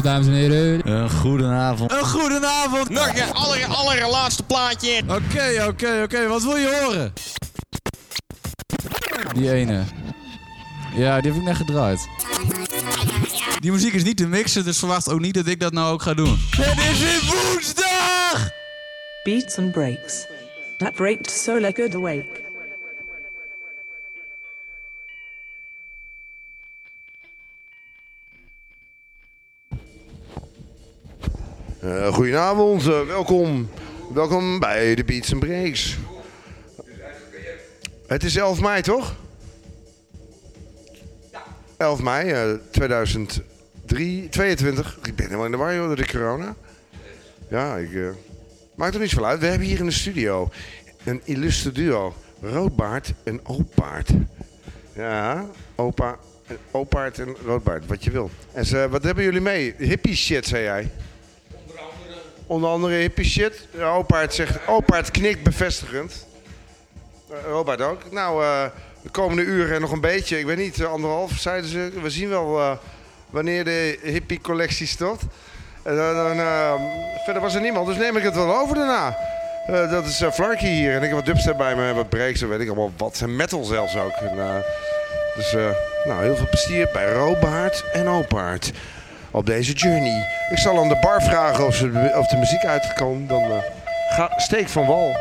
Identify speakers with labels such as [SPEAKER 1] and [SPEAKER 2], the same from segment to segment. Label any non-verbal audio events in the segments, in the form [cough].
[SPEAKER 1] goedenavond, dames en heren.
[SPEAKER 2] Een goedenavond.
[SPEAKER 3] Een goedenavond.
[SPEAKER 4] Nog een aller, allerlaatste plaatje.
[SPEAKER 3] Oké, oké, oké. Wat wil je horen?
[SPEAKER 1] Die ene. Ja, die heb ik net gedraaid.
[SPEAKER 3] Die muziek is niet te mixen, dus verwacht ook niet dat ik dat nou ook ga doen. Het is weer woensdag!
[SPEAKER 5] Beats and breaks. That breaked so lekker awake.
[SPEAKER 6] Uh, goedenavond, uh, welkom. Welkom bij de Beats and Breaks. Het is 11 mei, toch? 11 mei uh, 2022. Ik ben helemaal in de war door de corona. Ja, ik... Maakt er niet veel uit. We hebben hier in de studio een illustre duo. Roodbaard en Opaard. Ja, opa, Opaard en Roodbaard, wat je wil. En wat hebben jullie mee? Hippie shit, zei jij? Onder andere hippie shit. Opaard zegt, Opaard knikt bevestigend. Robert ook. Nou, uh, de komende uren nog een beetje, ik weet niet, uh, anderhalf zeiden ze. We zien wel wanneer de hippie collectie stort. En dan, verder was er niemand, dus neem ik het wel over daarna. dat is Flarky hier en ik heb wat dubstep bij me, wat breaks, weet ik allemaal wat. En metal zelfs ook. En, dus nou, heel veel plezier bij Robaard en Opaard op deze journey. Ik zal aan de bar vragen of, ze, of de muziek uitkomt. Dan uh, ga, steek van wal.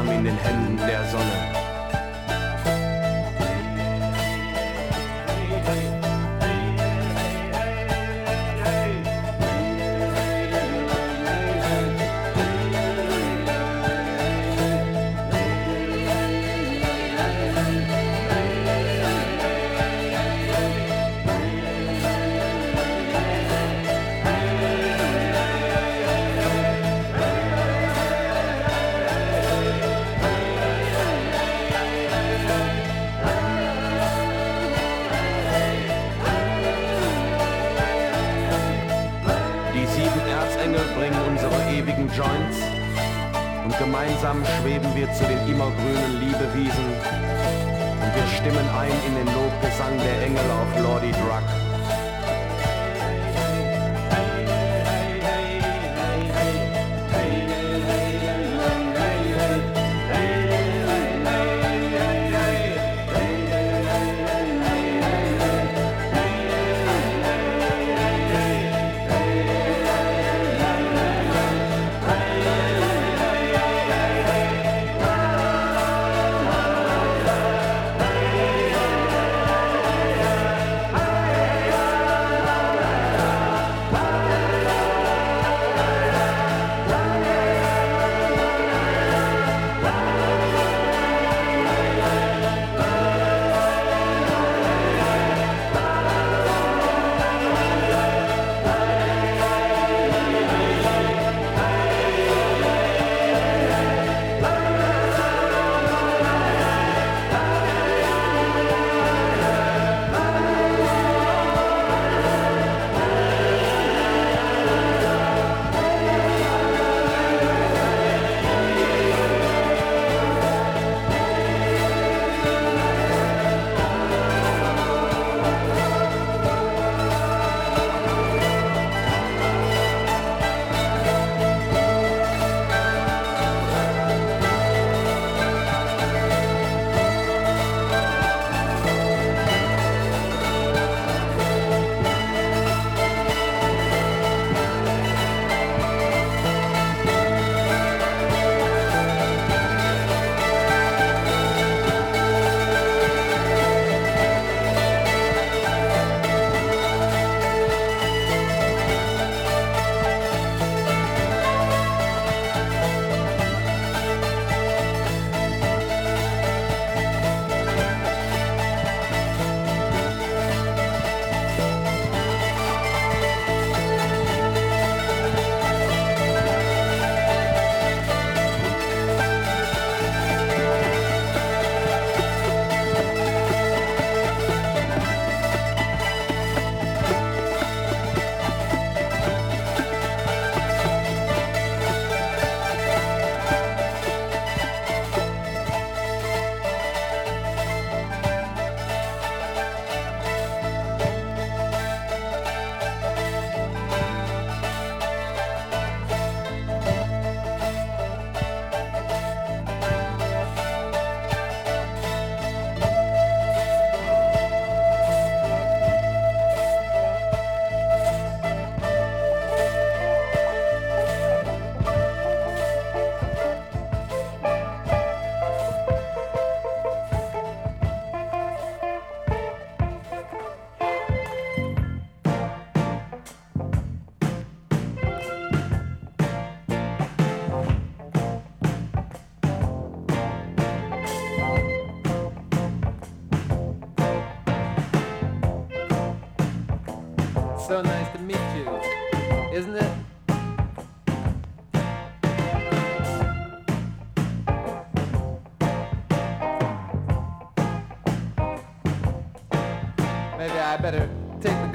[SPEAKER 7] Unaufhaltsam in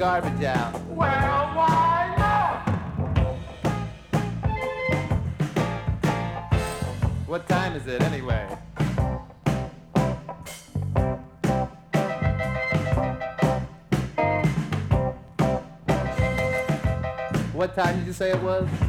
[SPEAKER 2] garbage out. Well, why not? What time is it anyway? What time did you say it was?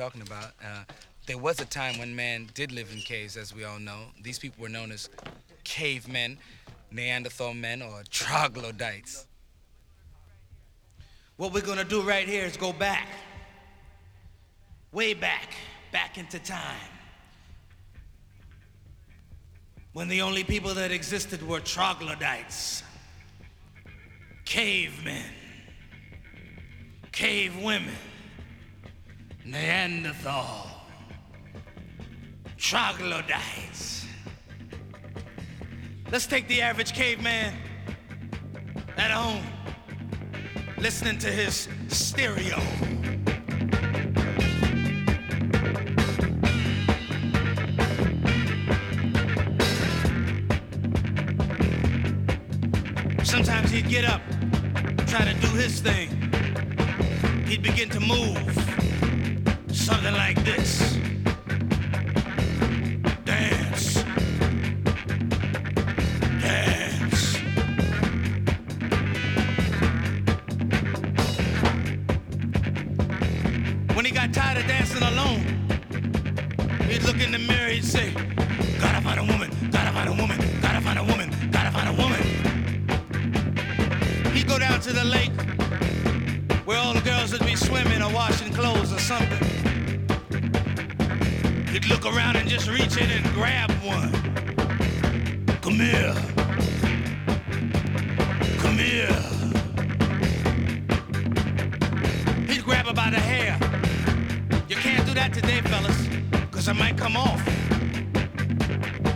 [SPEAKER 8] Talking about. Uh, there was a time when man did live in caves, as we all know. These people were known as cavemen, Neanderthal men, or troglodytes.
[SPEAKER 9] What we're gonna do right here is go back. Way back, back into time. When the only people that existed were troglodytes, Let's take the average caveman at home listening to his stereo. Sometimes he'd get up, try to do his thing. He'd begin to move. Something like this. something, he'd look around and just reach in and grab one. Come here. Come here. He'd grab her by the hair. You can't do that today, fellas, because I might come off.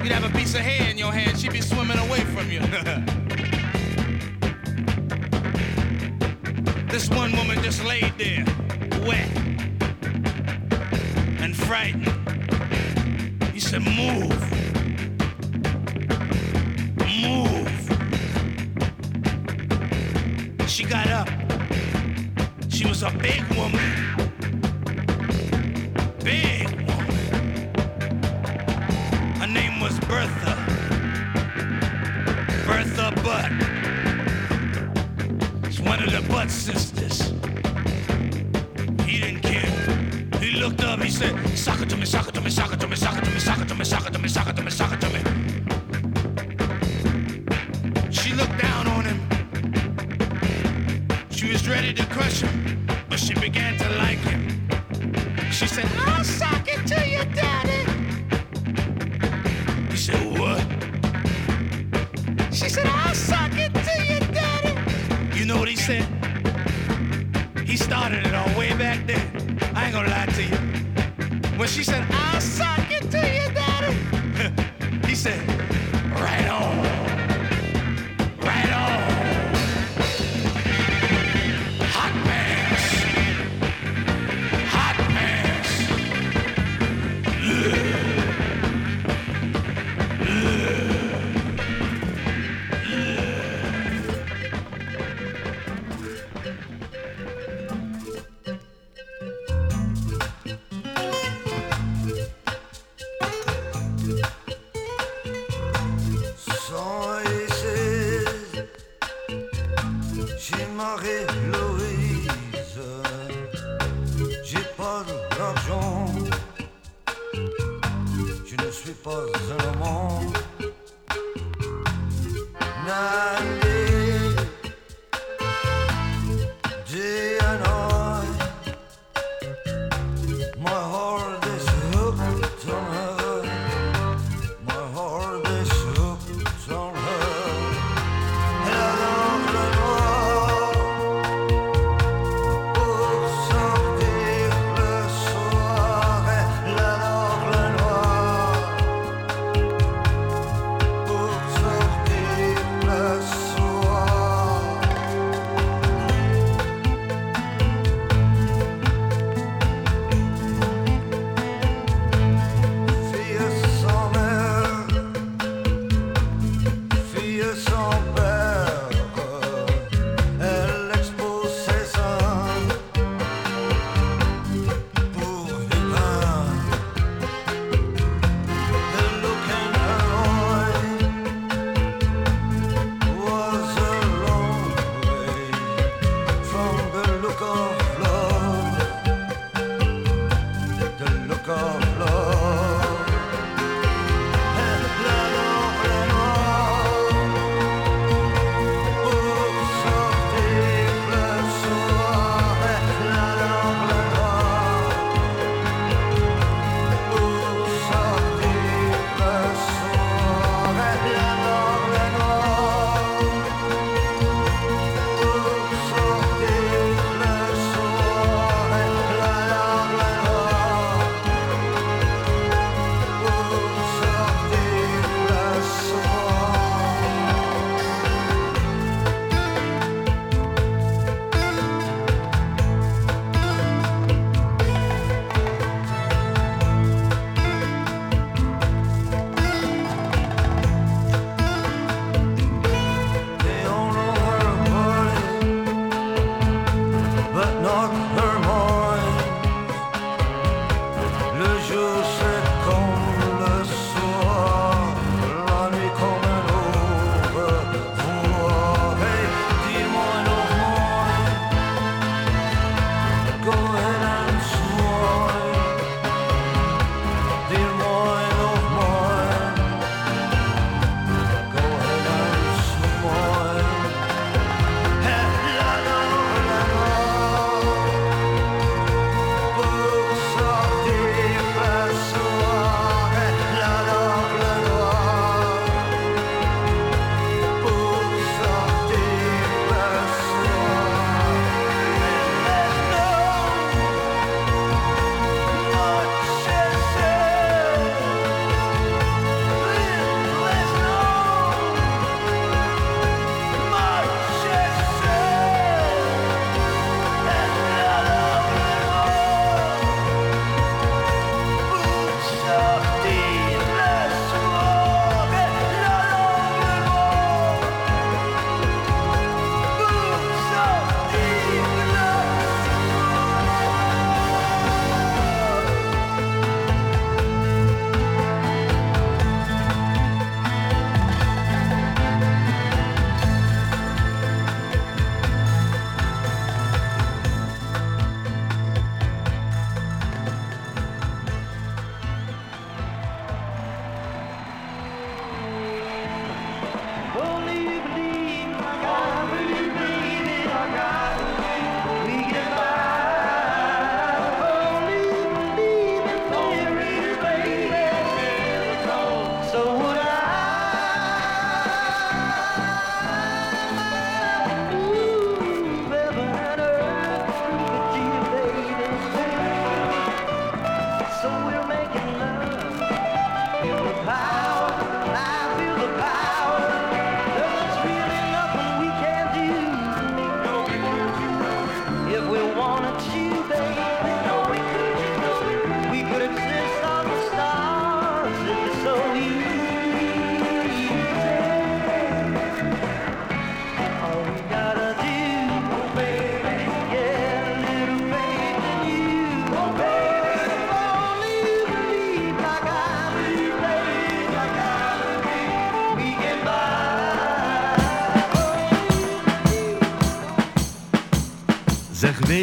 [SPEAKER 9] You'd have a piece of hair in your hand, she'd be swimming away from you. [laughs] this one woman just laid there, wet and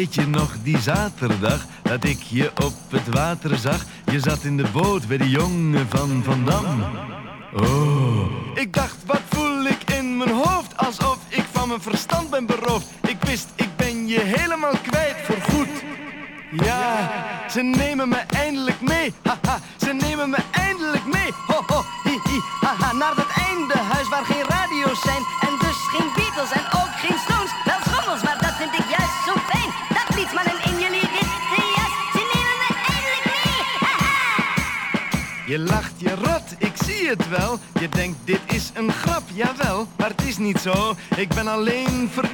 [SPEAKER 10] Weet je nog die zaterdag dat ik je op het water zag? Je zat in de boot bij de jongen van Van Dam. zo. Ik ben alleen
[SPEAKER 11] ver.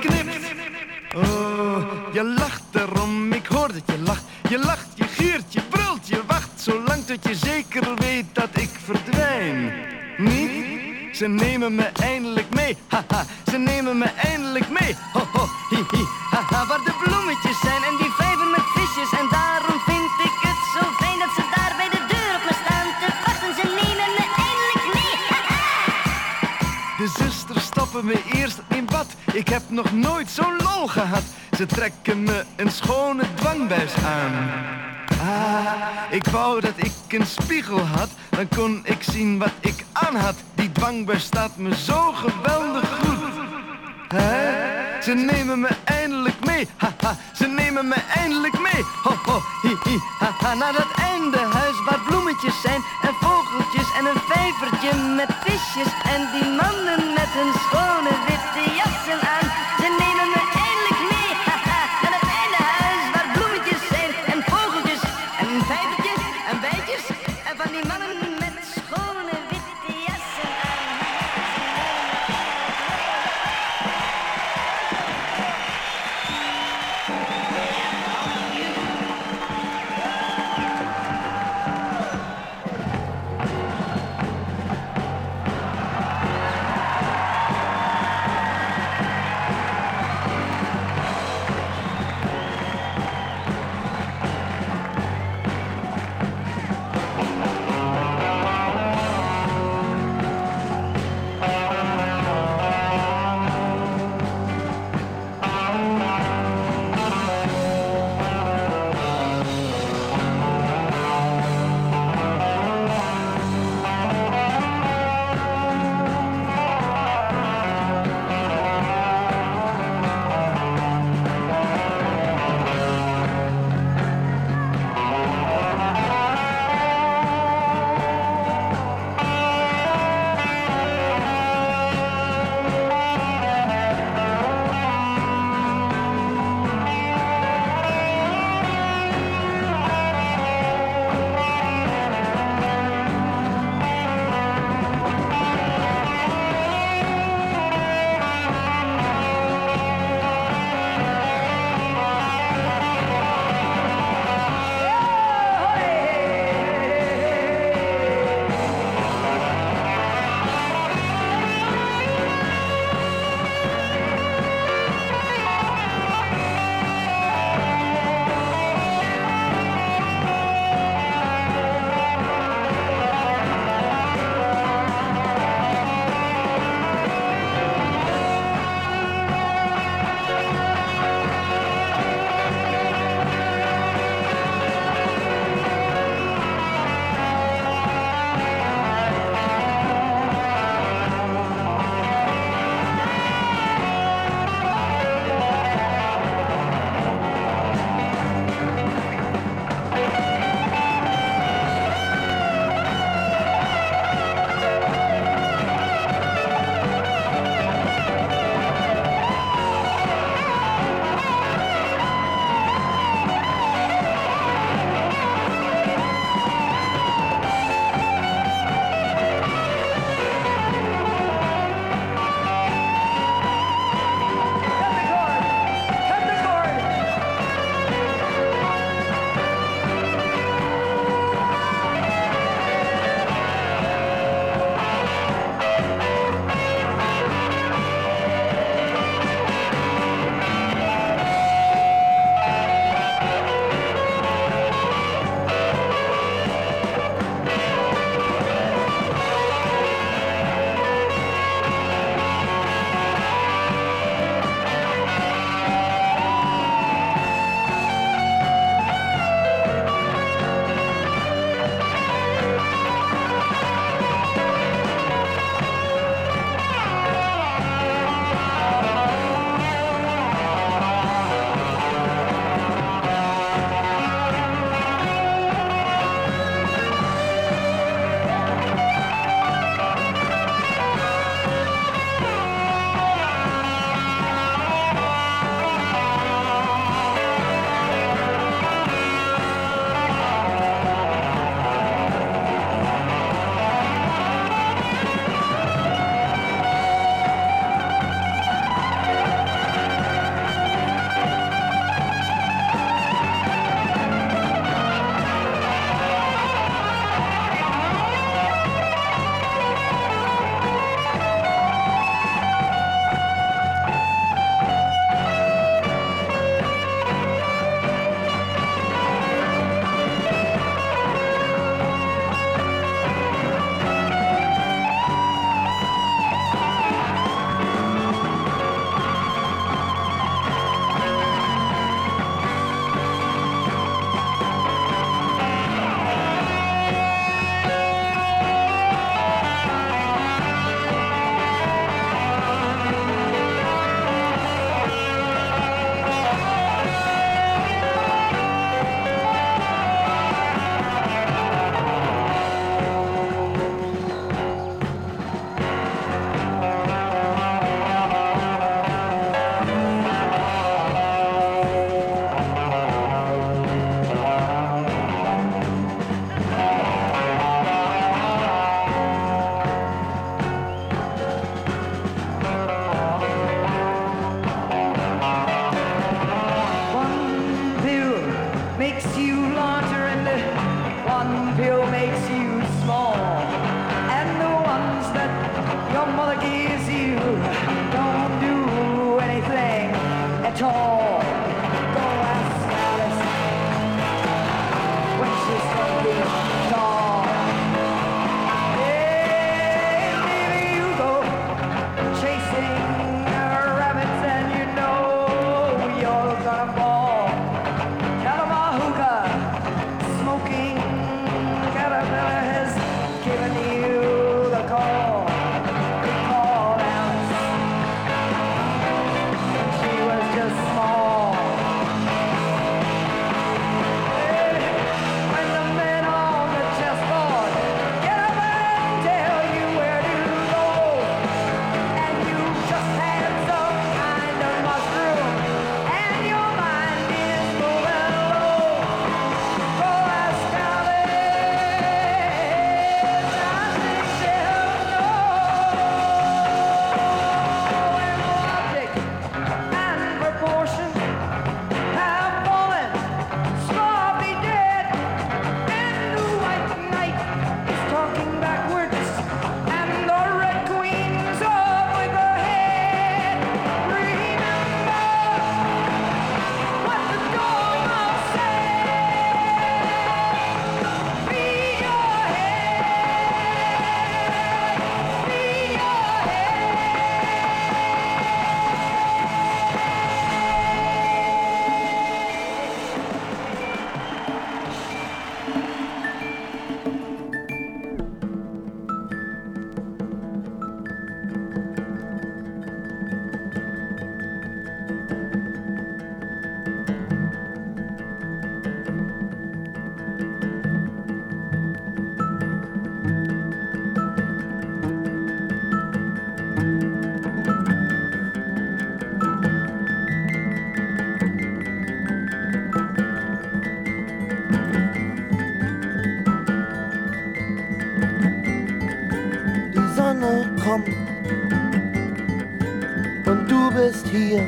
[SPEAKER 11] hier.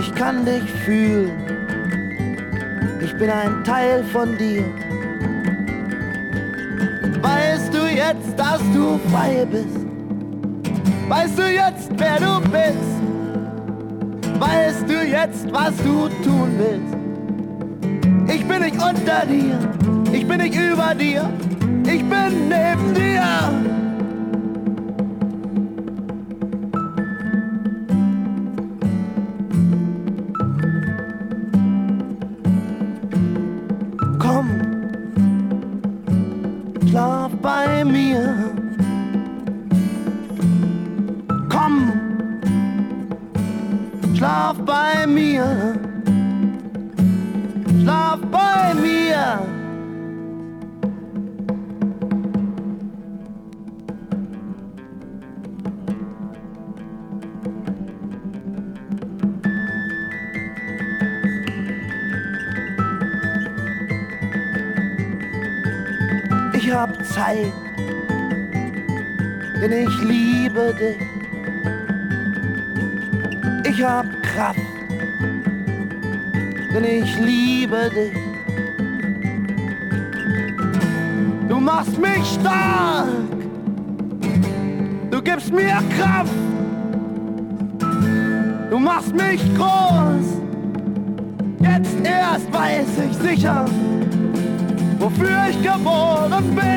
[SPEAKER 11] Ich kann dich fühlen. Ich bin ein Teil von dir. Weißt du jetzt, dass du frei bist? Weißt du jetzt, wer du bist? Weißt du jetzt, was du tun willst? Ich bin nicht unter dir, ich bin nicht über dir, ich bin neben dir. sicher, wofür ich geboren bin.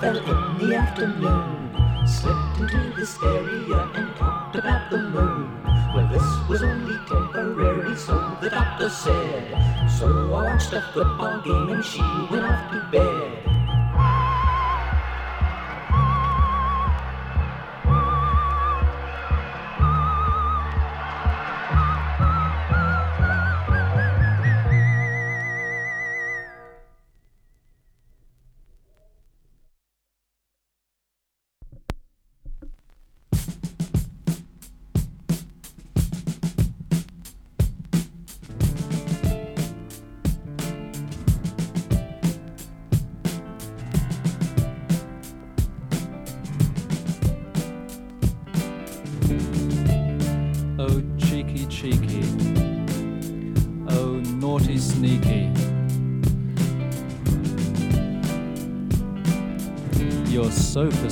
[SPEAKER 12] fell in the afternoon. Slipped into hysteria and talked about the moon. Well, this was only temporary, so the doctor said. So I watched a football game and she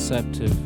[SPEAKER 13] Perceptive.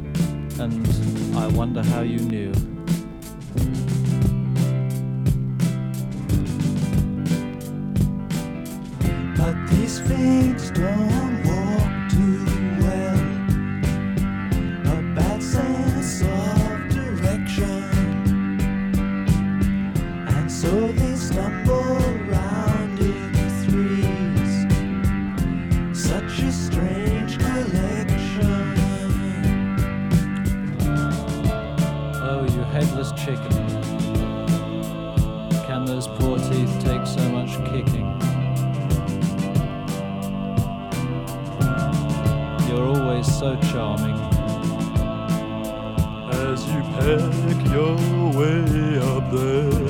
[SPEAKER 13] headless chicken? Can those poor teeth take so much kicking? You're always so charming.
[SPEAKER 14] As you pick your way up there.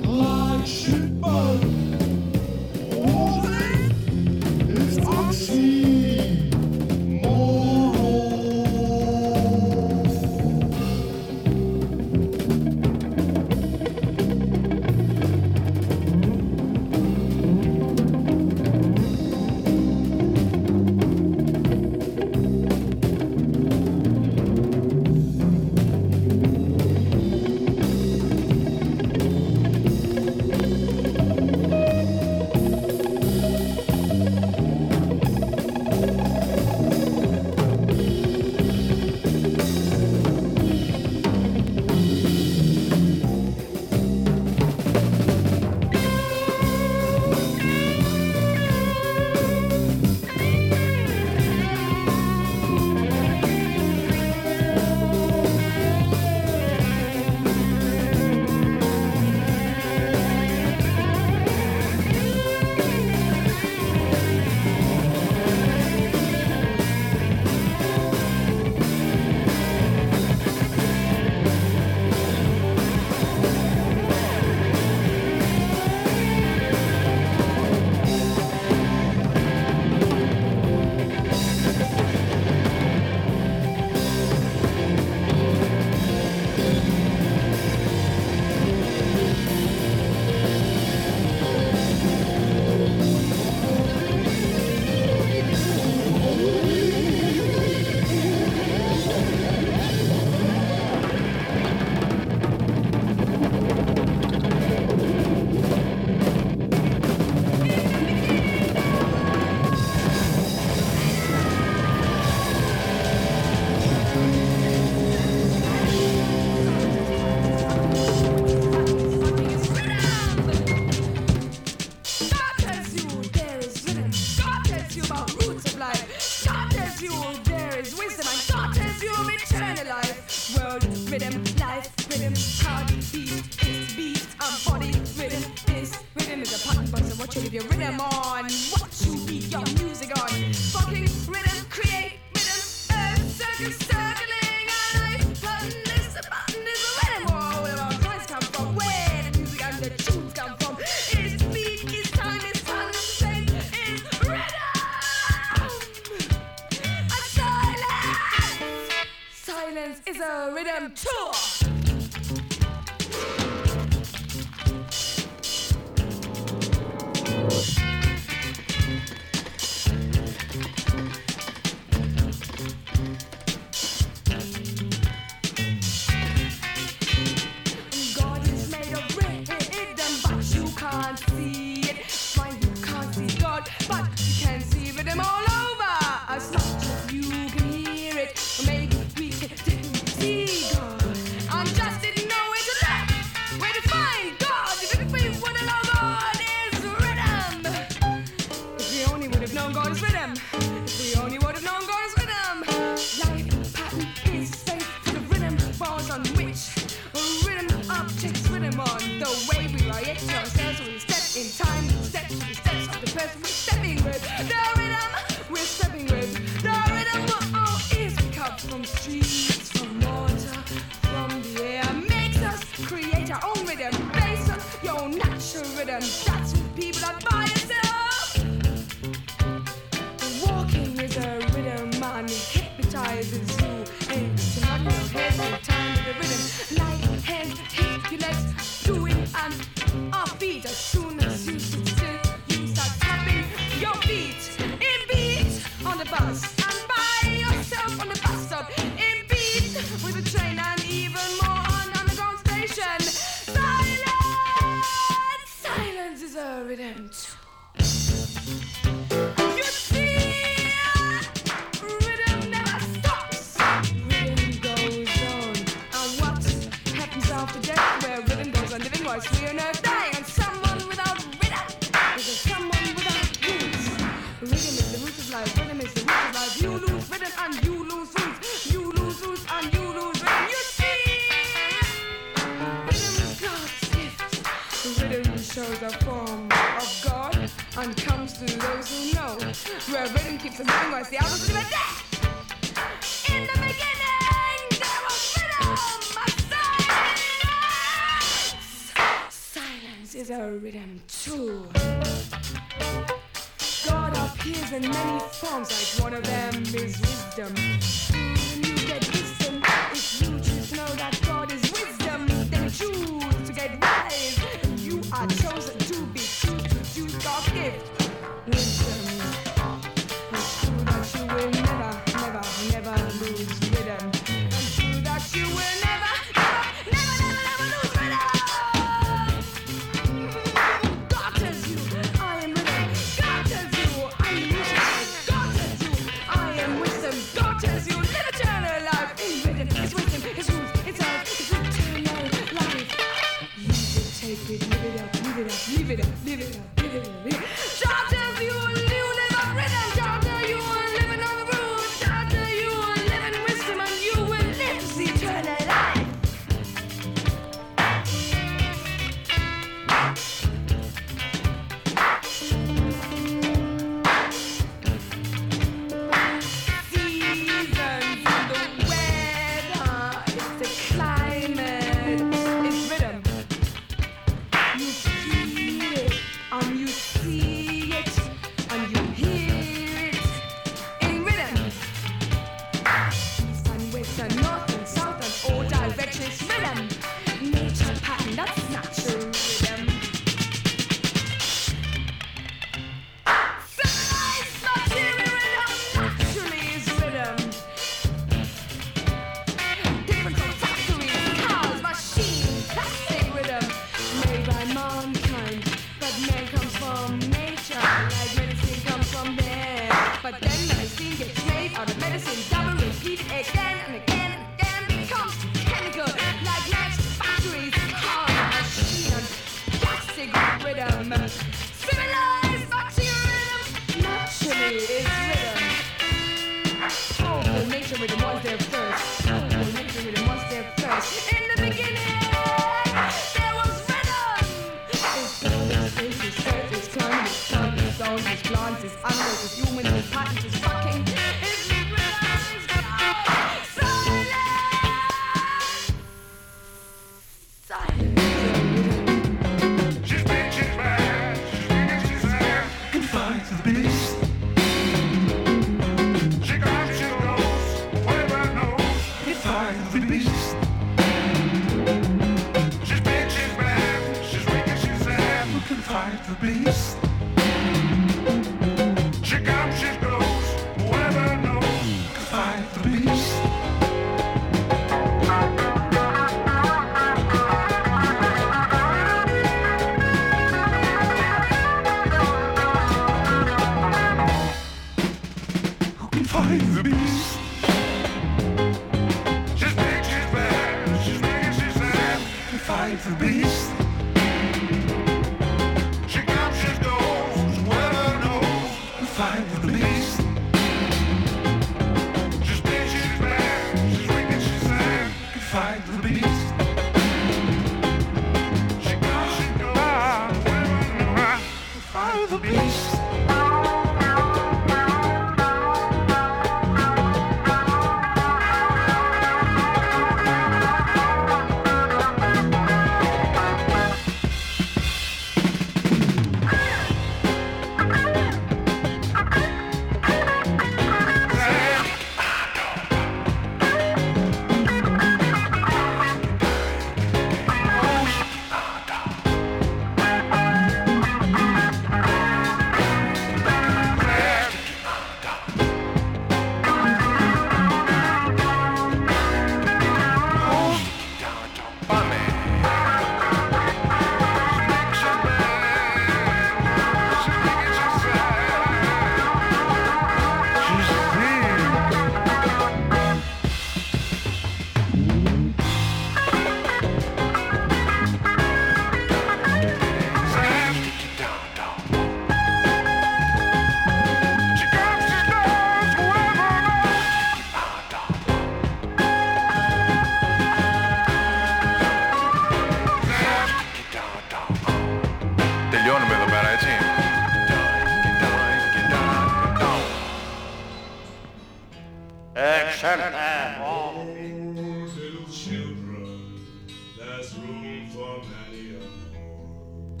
[SPEAKER 15] there's room for many a more.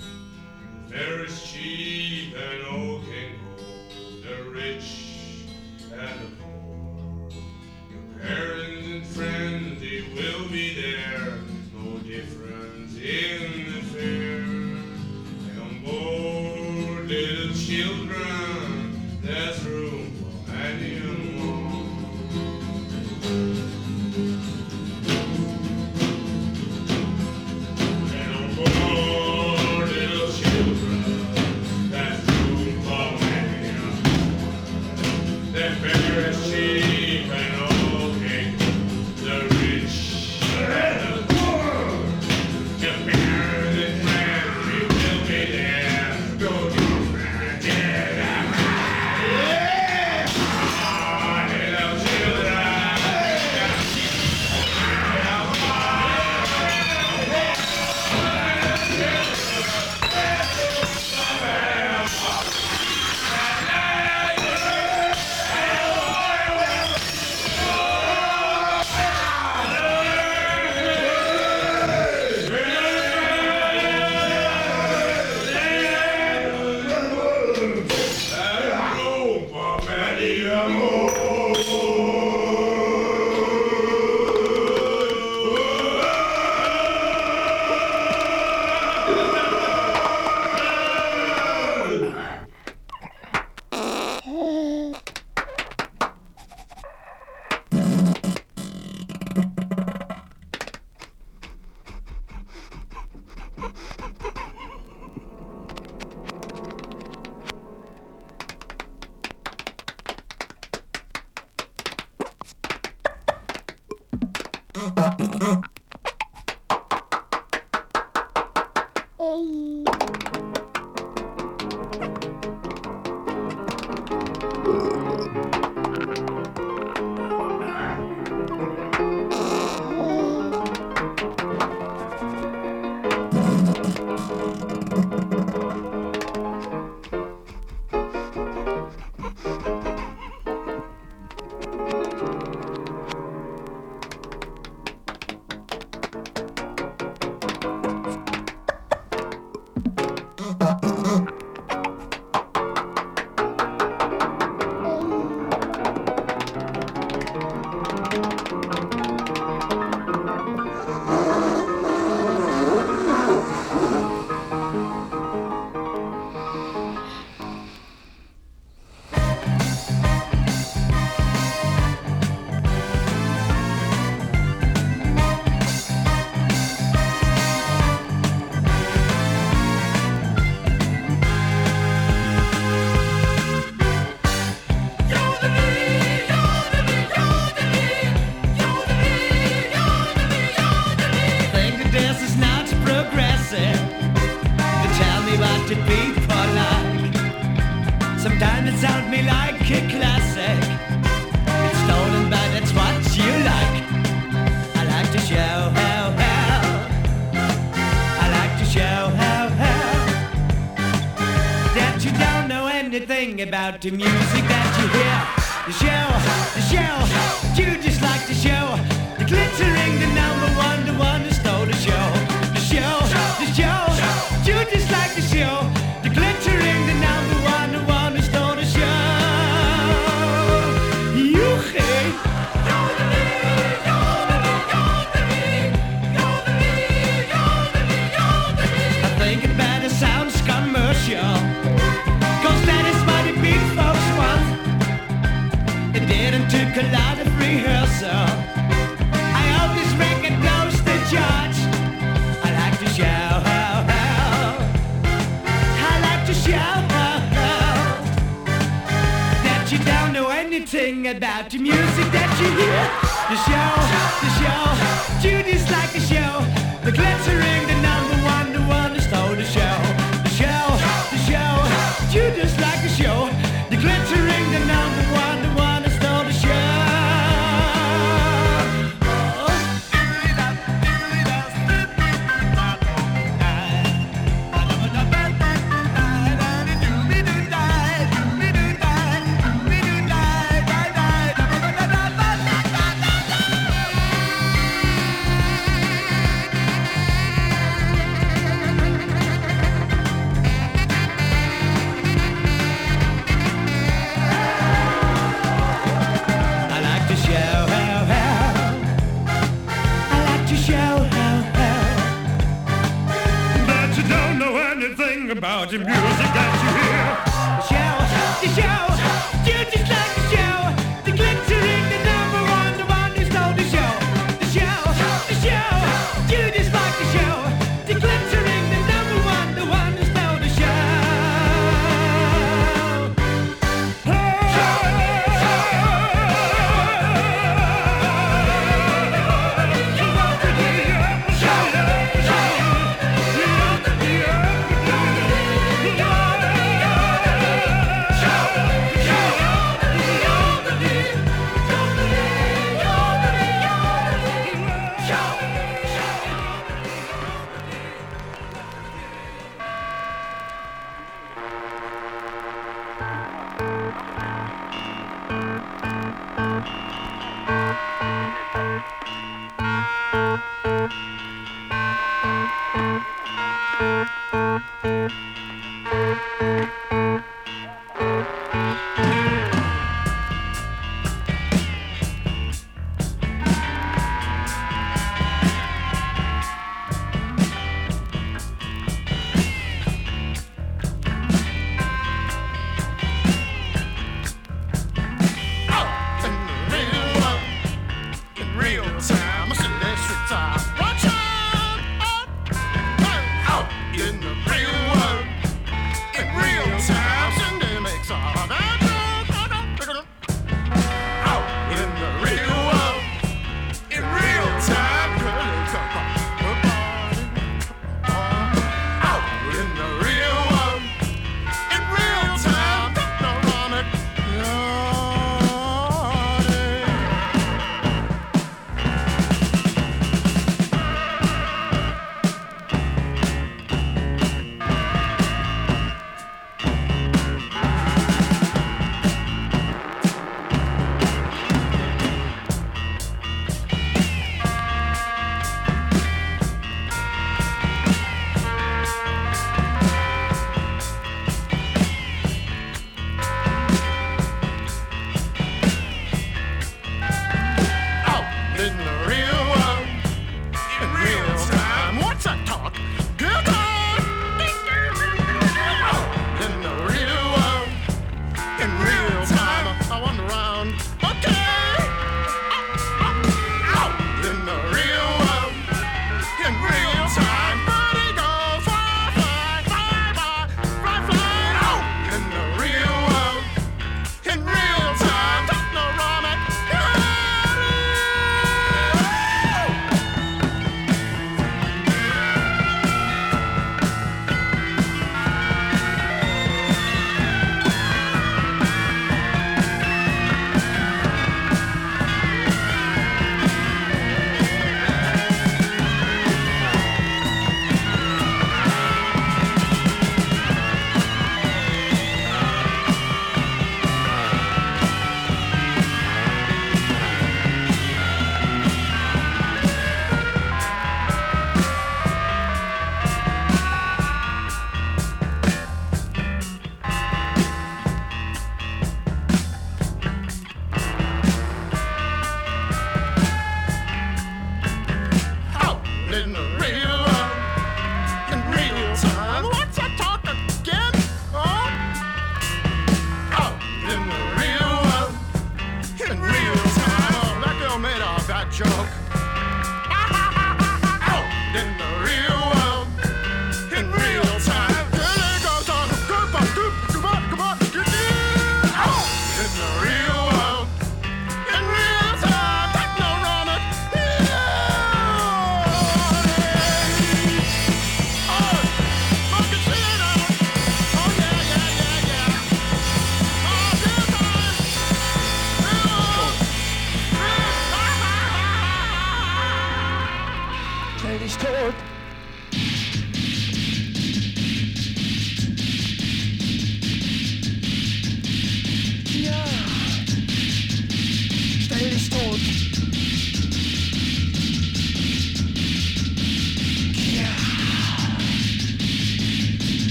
[SPEAKER 15] Fair is cheap and all can go. The rich
[SPEAKER 16] about the music that Did you hear? Just yell, just
[SPEAKER 17] yell.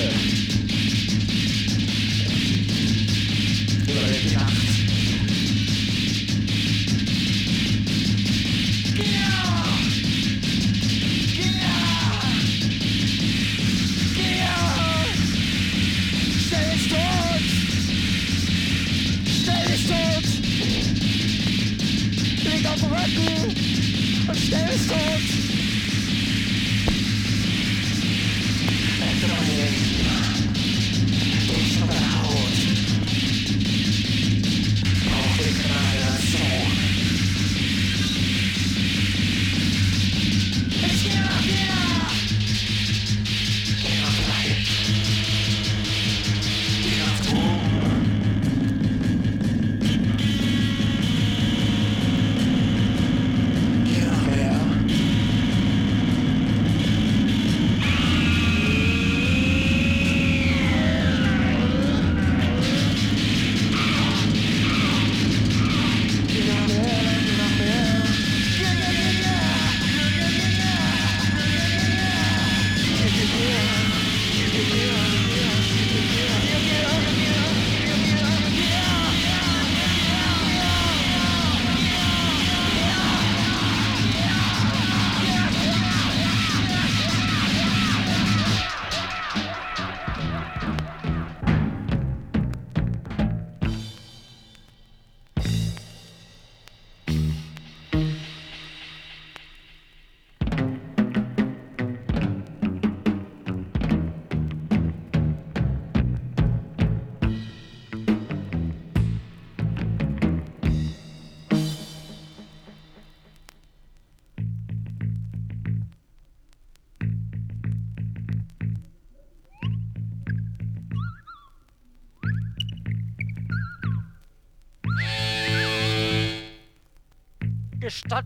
[SPEAKER 17] America.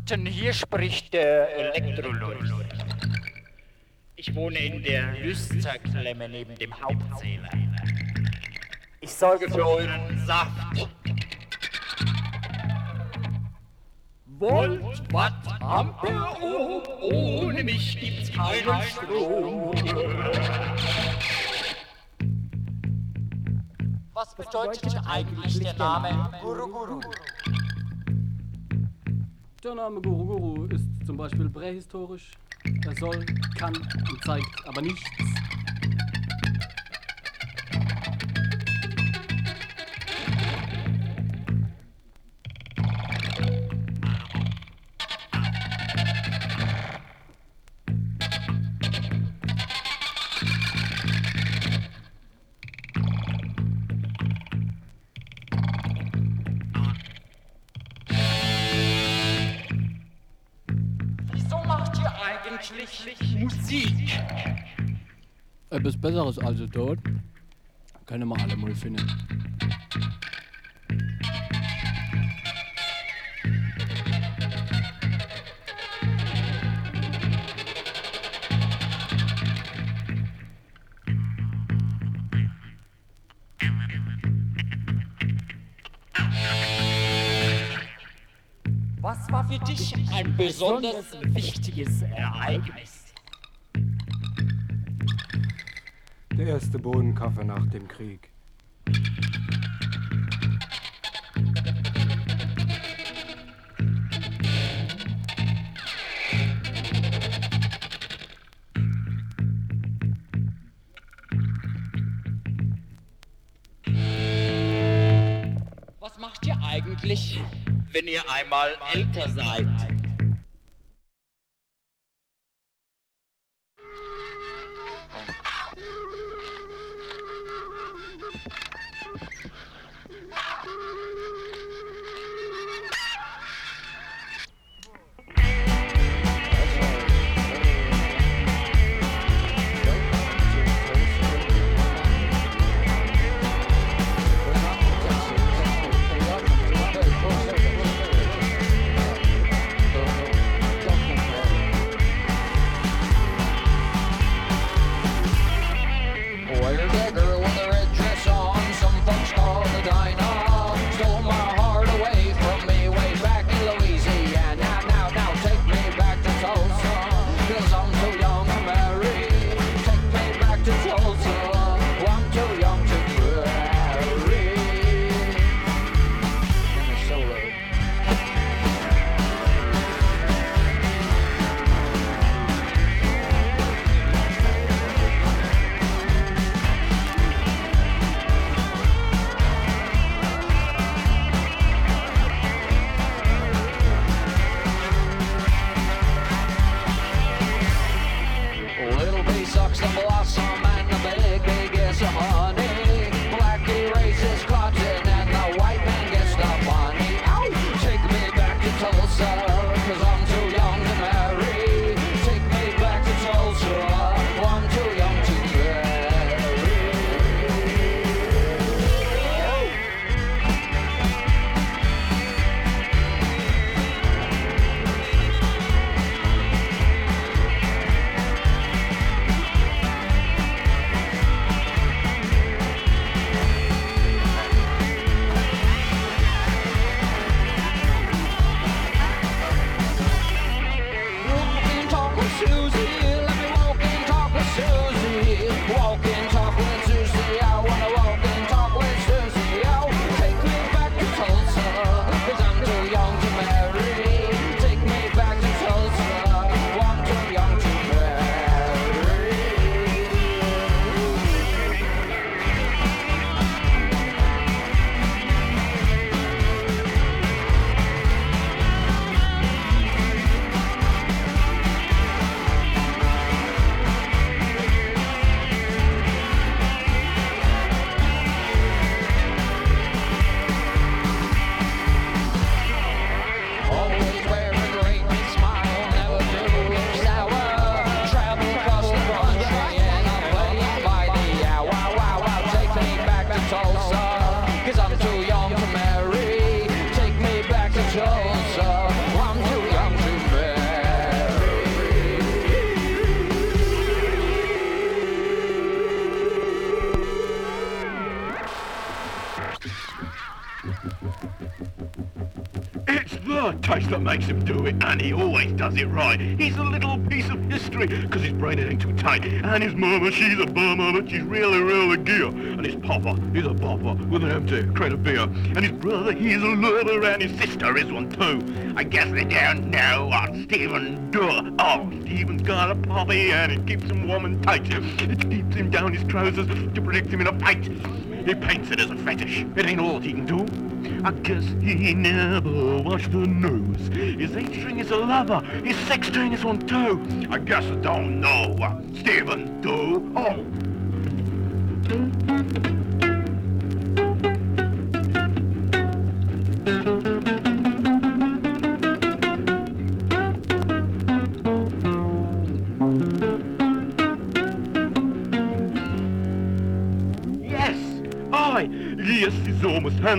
[SPEAKER 18] Captain, hier spricht der Elektrolux. Ich wohne in der Lüsterklemme neben dem Hauptzähler. Ich sorge für euren Saft. Volt, Watt, Amper oh, ohne mich gibt's keinen Strom. Was bedeutet eigentlich der Name Guru Guru?
[SPEAKER 19] Der Name Guru Guru ist zum Beispiel prähistorisch. Er soll, kann und zeigt aber nichts
[SPEAKER 17] Etwas Besseres als dort. Können wir alle mal finden.
[SPEAKER 20] Was war für dich ein besonders wichtiges Ereignis?
[SPEAKER 21] Der erste Bohnenkaffee nach dem Krieg.
[SPEAKER 20] Was macht ihr eigentlich, wenn ihr einmal älter seid?
[SPEAKER 22] Makes him do it, and he always does it right. He's a little piece of history, because his brain ain't too tight. And his mama, she's a bummer, but she's really, really gear. And his papa, he's a bopper with an empty crate of beer. And his brother, he's a lover, and his sister is one too. I guess they don't know what Stephen does. Oh, Stephen's got a poppy, and it keeps him warm and tight. It keeps him down his trousers to protect him in a fight. He paints it as a fetish. It ain't all he can do. I guess he never washed the nose. His eight string is a lover. His six string is on too. I guess I don't know what Stephen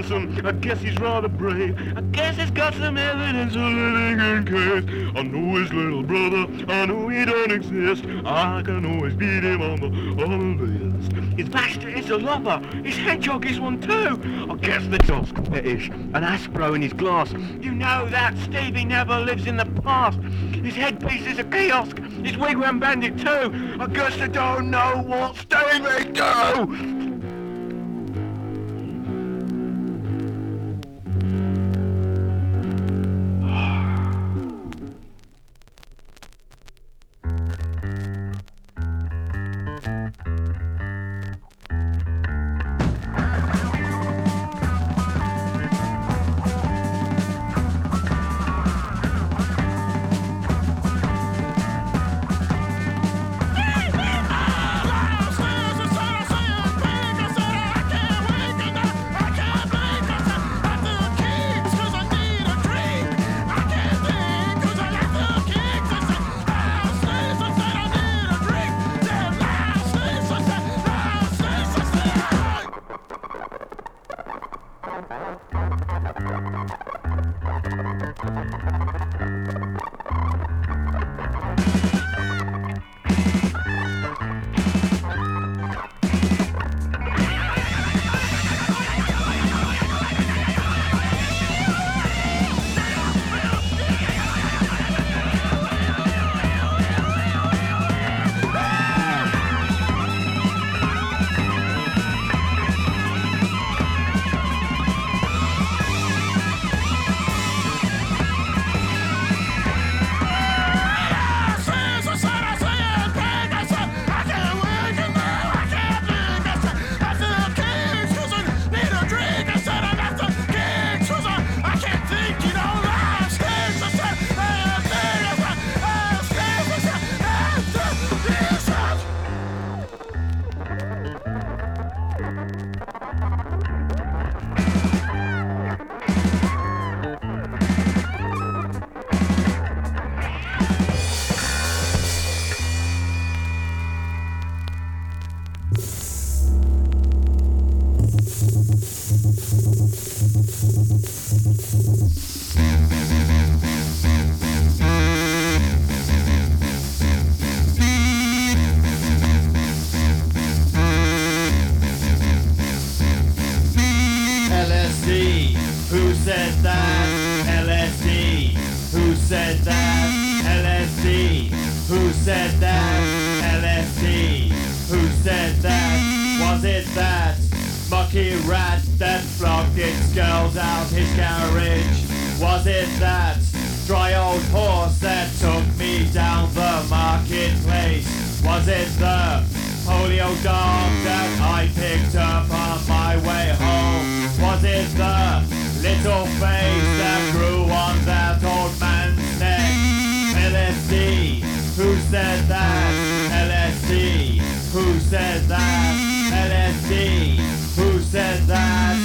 [SPEAKER 22] handsome. I guess he's rather brave. I guess he's got some evidence of living in case. I know his little brother. I know he don't exist. I can always beat him on the on the list. His master is a lover. His hedgehog is one too. I guess the dog's fetish. An Aspro in his glass. You know that Stevie never lives in the past. His headpiece is a kiosk. His wigwam bandit too. I guess I don't know what Stevie do.
[SPEAKER 23] Said that? LSD, who said that? Was it that mucky rat that flogged its girls out his carriage? Was it that dry old horse that took me down the marketplace? Was it the polio dog that I picked up on my way home? Was it the little face that grew on that old man's neck? LSD, who said that? LSD, who said that? LSD, who said that?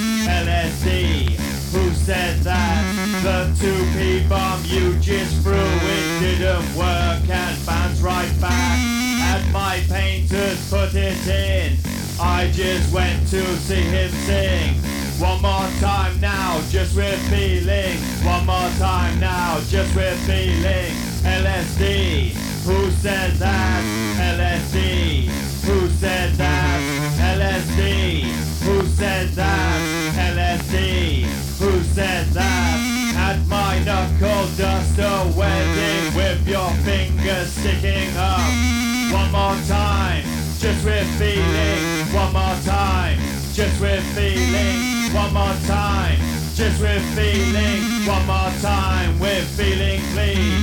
[SPEAKER 23] LSD, who said that? The two P bomb you just threw it didn't work and bounced right back. And my painters put it in. I just went to see him sing. One more time now, just with feeling. One more time now, just with feeling. LSD, who said that? LSD, who said that? LSD, who said that? LSD, who said that? Had my knuckle dust a wedding with your fingers sticking up. One more time, just with feeling. One more time, just with feeling. One more time, just with feeling. One more time, with feeling clean.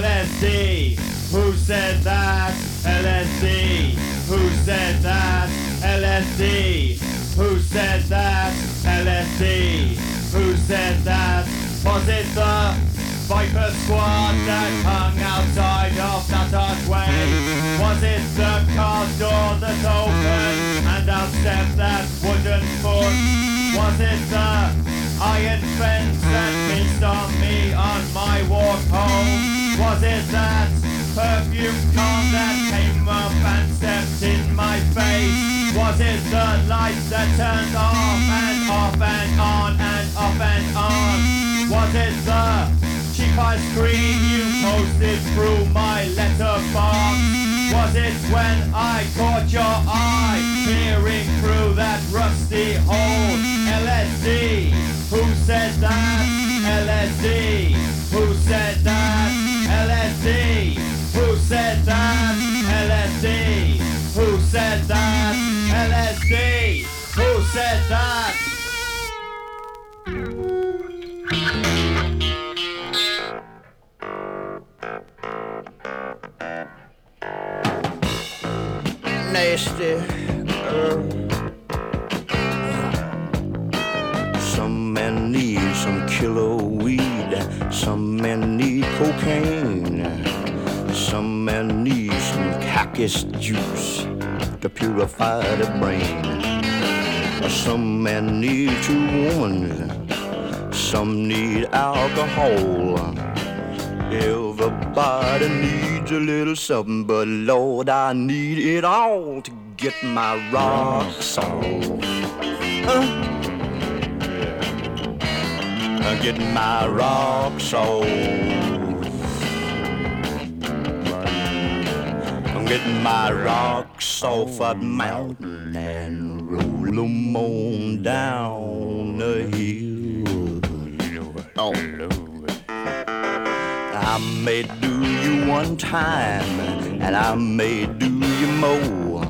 [SPEAKER 23] LSD, who said that? LSD, who said that? LSD, who said that? LSD, who said that? Was it the Viper Squad that hung outside of that archway? Was it the car door that opened and out stepped that wooden foot? Was it the iron fence that pinched on me on my walk home? Was it that perfume con that came up and stepped in my face? Was it the lights that turned off and
[SPEAKER 16] off and on and off and on. Was it the cheap ice cream you posted through my letterbox? Was it when I caught your eye peering through that rusty hole? LSD, who said that? LSD, who said that? LSD, said that? LSD, who said that? LSD, who said that?
[SPEAKER 24] nasty. Uh, some men need some killer weed. Some men need cocaine. Some need some cactus juice to purify the brain. Some men need two women. Some need alcohol. Everybody needs a little something, but Lord, I need it all to get my rocks off. Uh, uh, get my rocks off. Getting my rocks off a mountain and roll roll 'em on down the hill. Oh. I may do you one time, and I may do you more.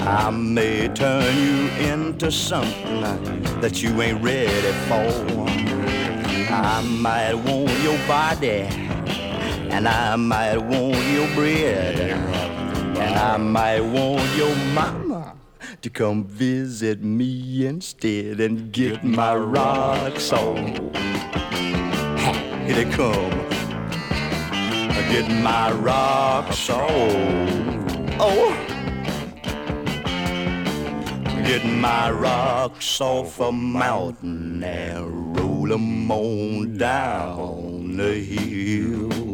[SPEAKER 24] I may turn you into something that you ain't ready for. I might want your body, and I might want your bread, and I might want your mama to come visit me instead and get my rocks on. Here they come get my rocks off. Oh, get my rocks off a mountain and roll 'em on down the hill.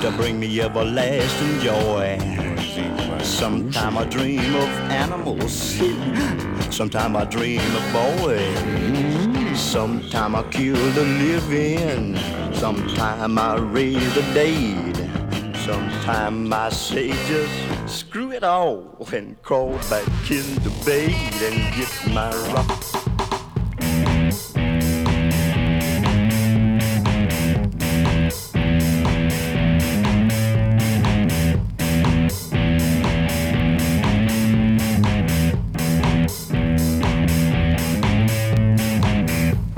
[SPEAKER 24] to bring me everlasting joy. Sometime I dream of animals. Sometime I dream of boys. Sometime I kill the living. Sometime I raise the dead. Sometime I say just screw it all and crawl back in the bed and get my rock.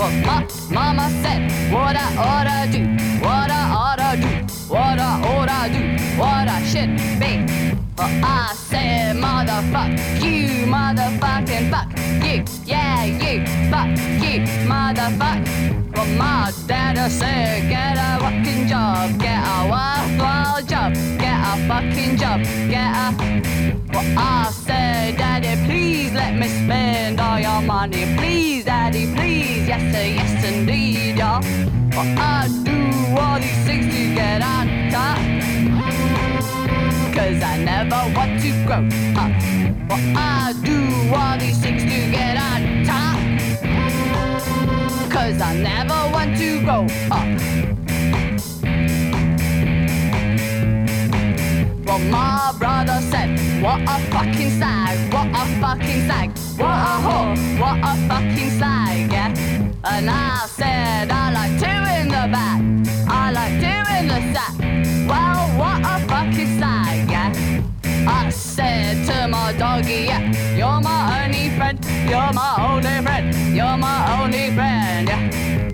[SPEAKER 25] Well, my mama said what I oughta do, what I oughta do, what I oughta do, what I should be. Well, I said, motherfuck you, motherfucking fuck you, yeah, you, fuck you, motherfuck. Well, my daddy said, get a fucking job, get a worthwhile job, get a fucking job, get a. Well, I said, Daddy, please let me spend all your money. Please, Daddy, please. Yes, sir, yes, indeed, y'all. Well, I do all these things to get on top. Cause I never want to grow up. Well, I do all these things to get on top. Cause I never want to grow up. Well, my brother said, What a fucking sag, what a fucking sag, what a whore, what a fucking sag, yeah. And I said, I like two in the back, I like two in the sack. Well, what a fucking yeah. I said to my doggy, yeah, you're my only friend, you're my only friend, you're my only friend, yeah.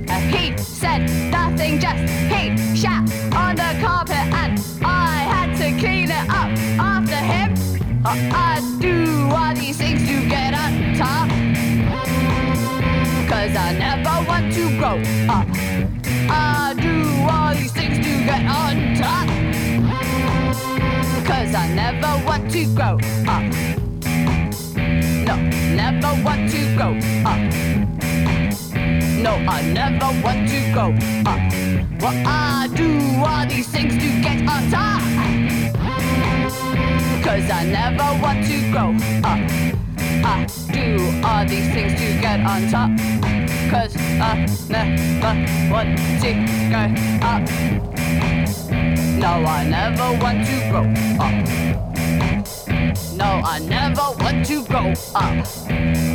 [SPEAKER 25] And he said nothing, just he shat on the carpet and I had to clean it up after him. I, I do all these things to get on top. Cause I never want to grow up. I do all these things to get on top. Cause I never want to grow up. No, never want to grow up. No, I never want to grow up. Well, I do all these things to get on top. Cause I never want to grow up. I do all these things to get on top. Cause I never want to go up. No, I never want to grow up. No, I never want to grow up.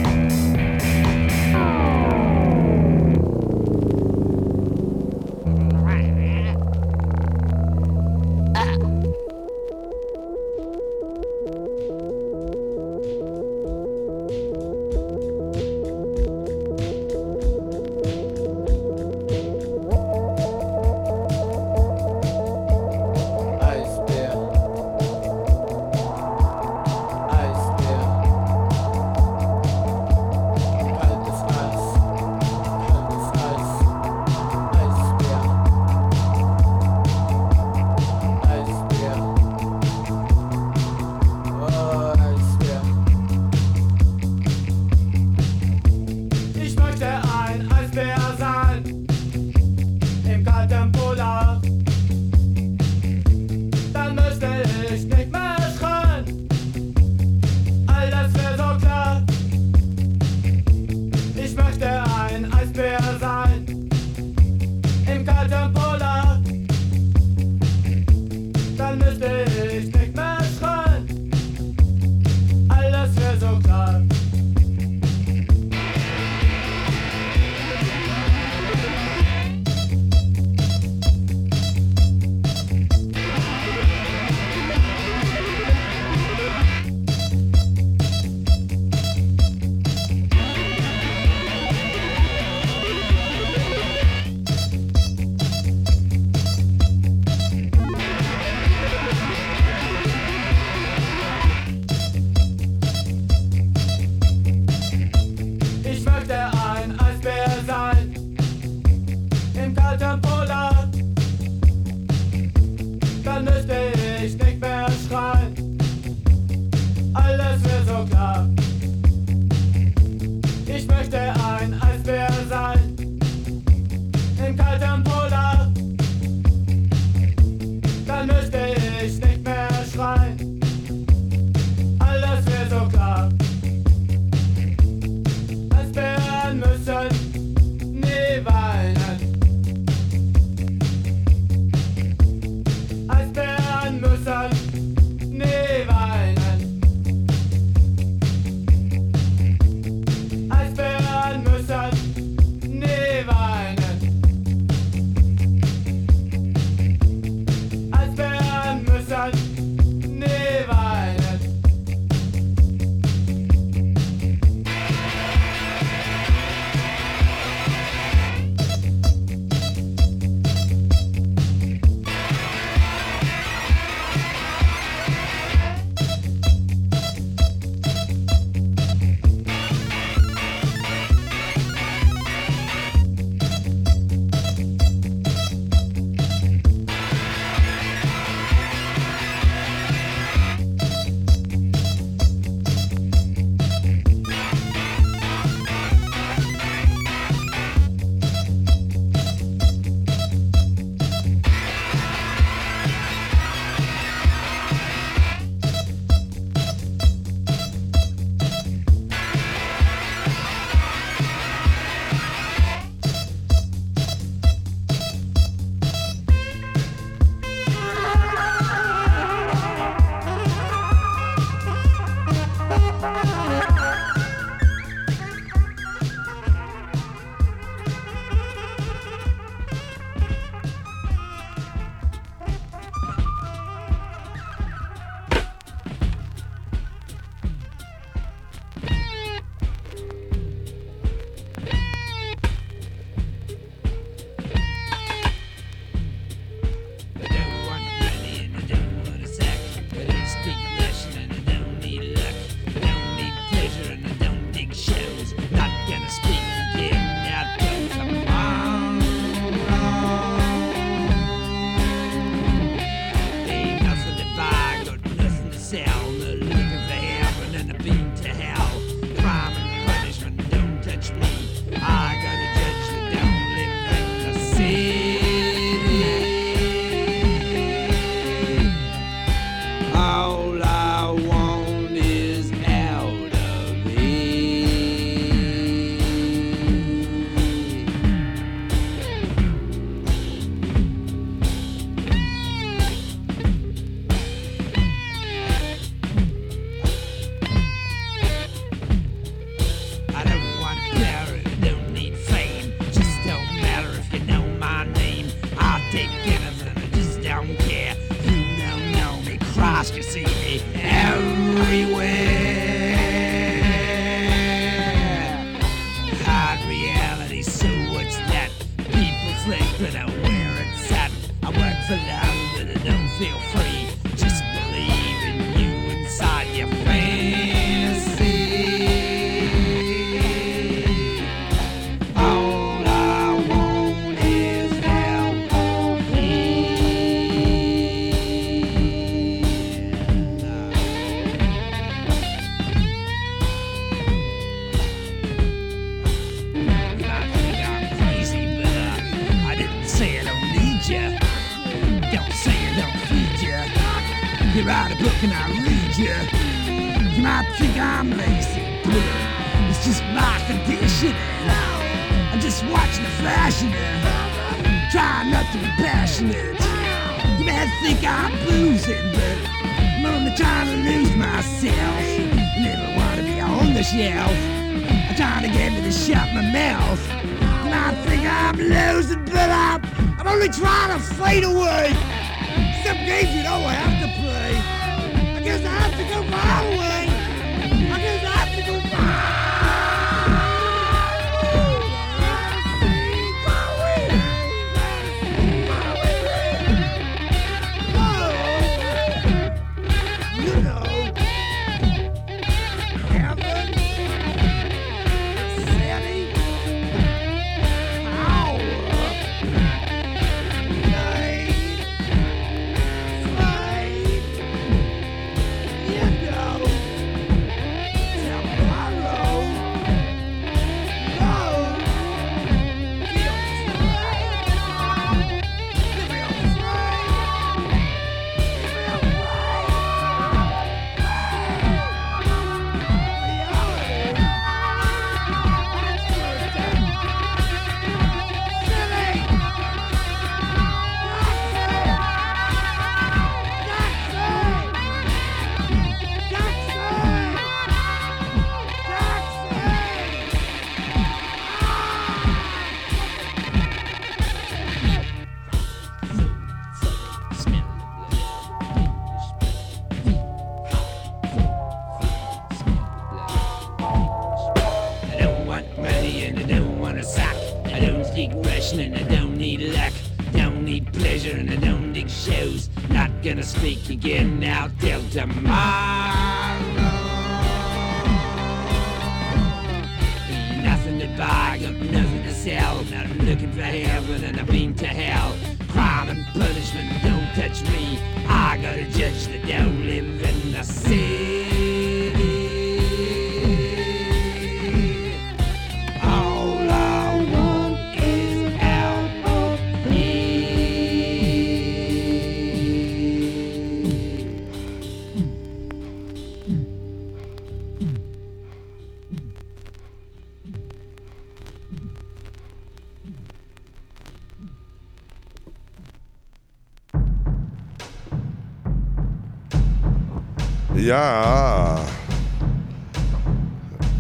[SPEAKER 6] Ja.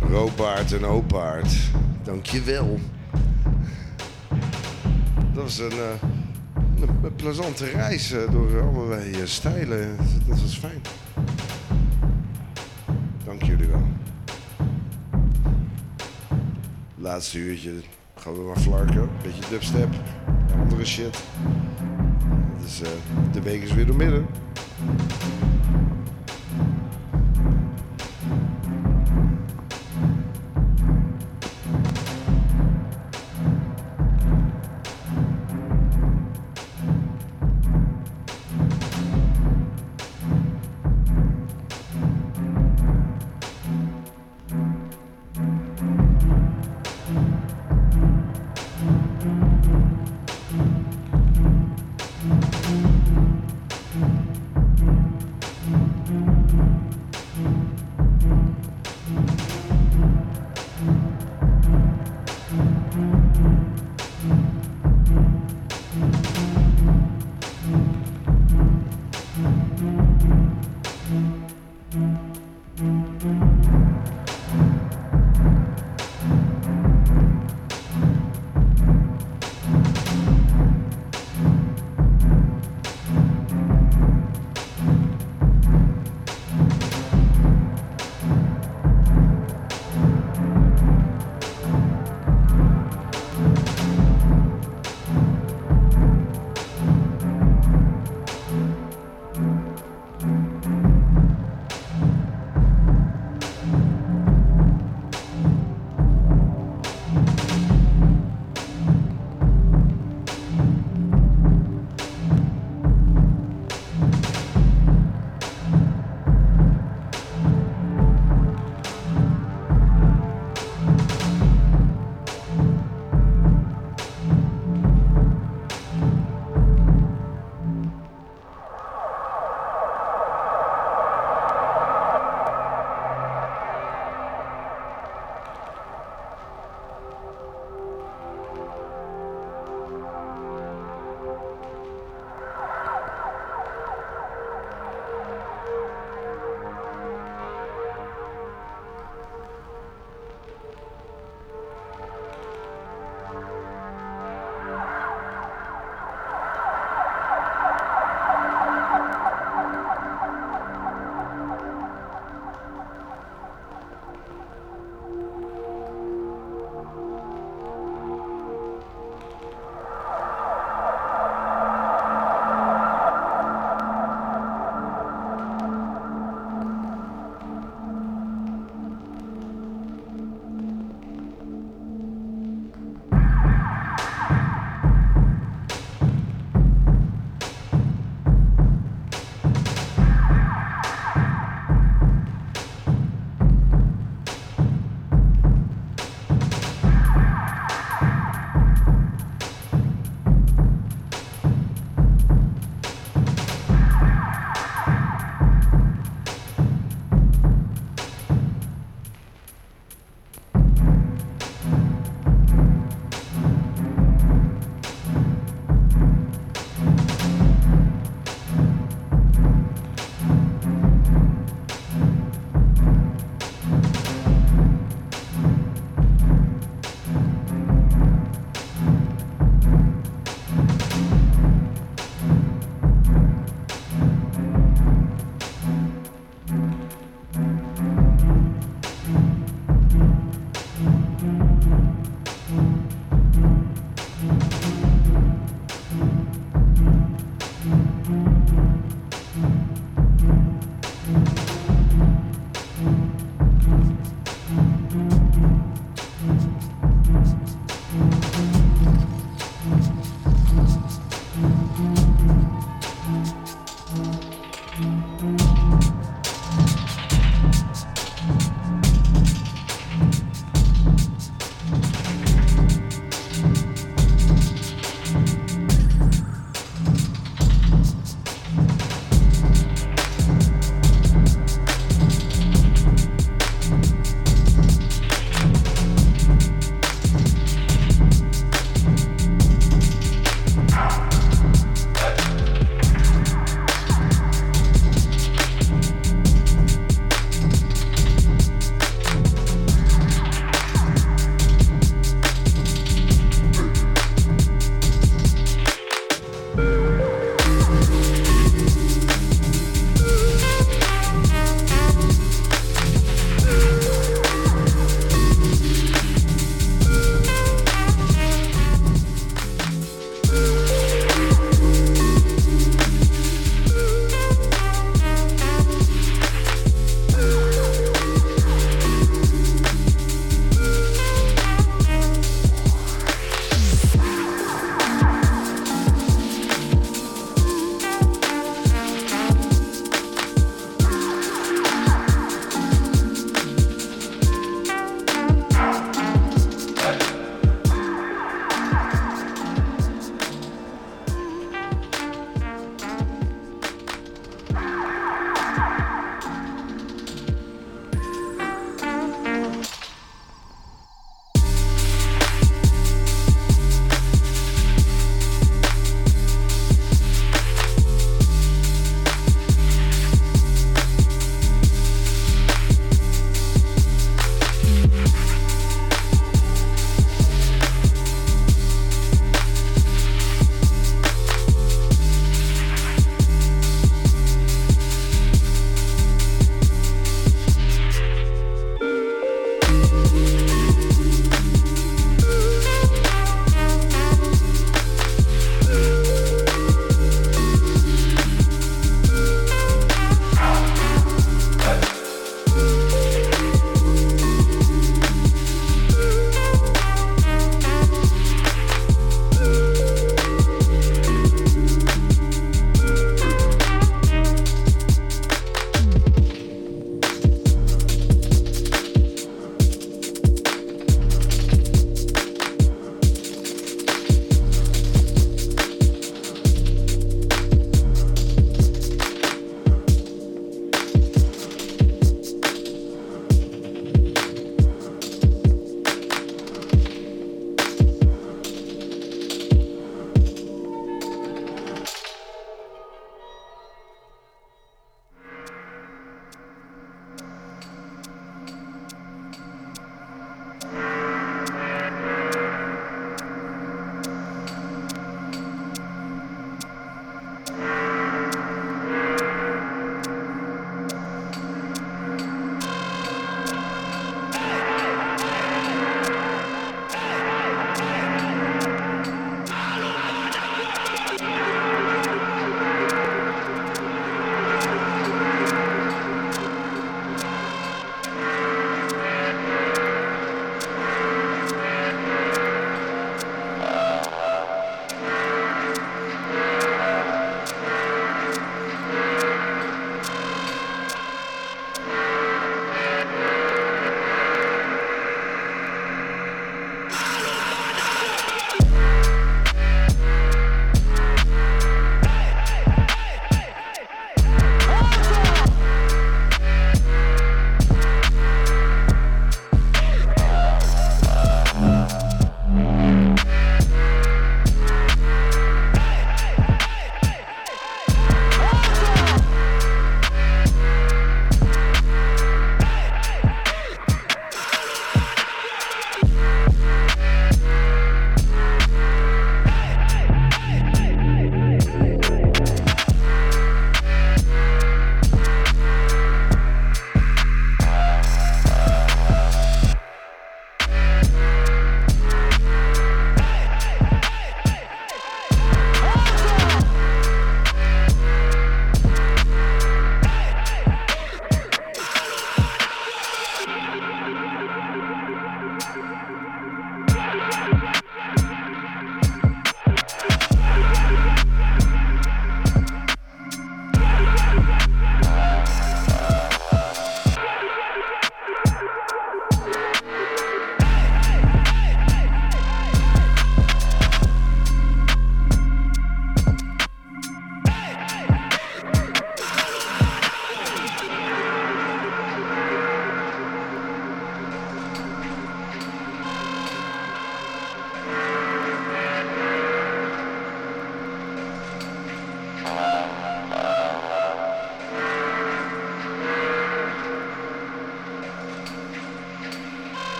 [SPEAKER 6] Roopaard en Opaard. Dankjewel. Dat was een, eh, een, plezante reis eh, door allerlei eh, stijlen. Dat was fijn. Dank jullie wel. Laatste uurtje gaan we maar flarken. Beetje dubstep. Andere shit. Dus de week is weer door midden.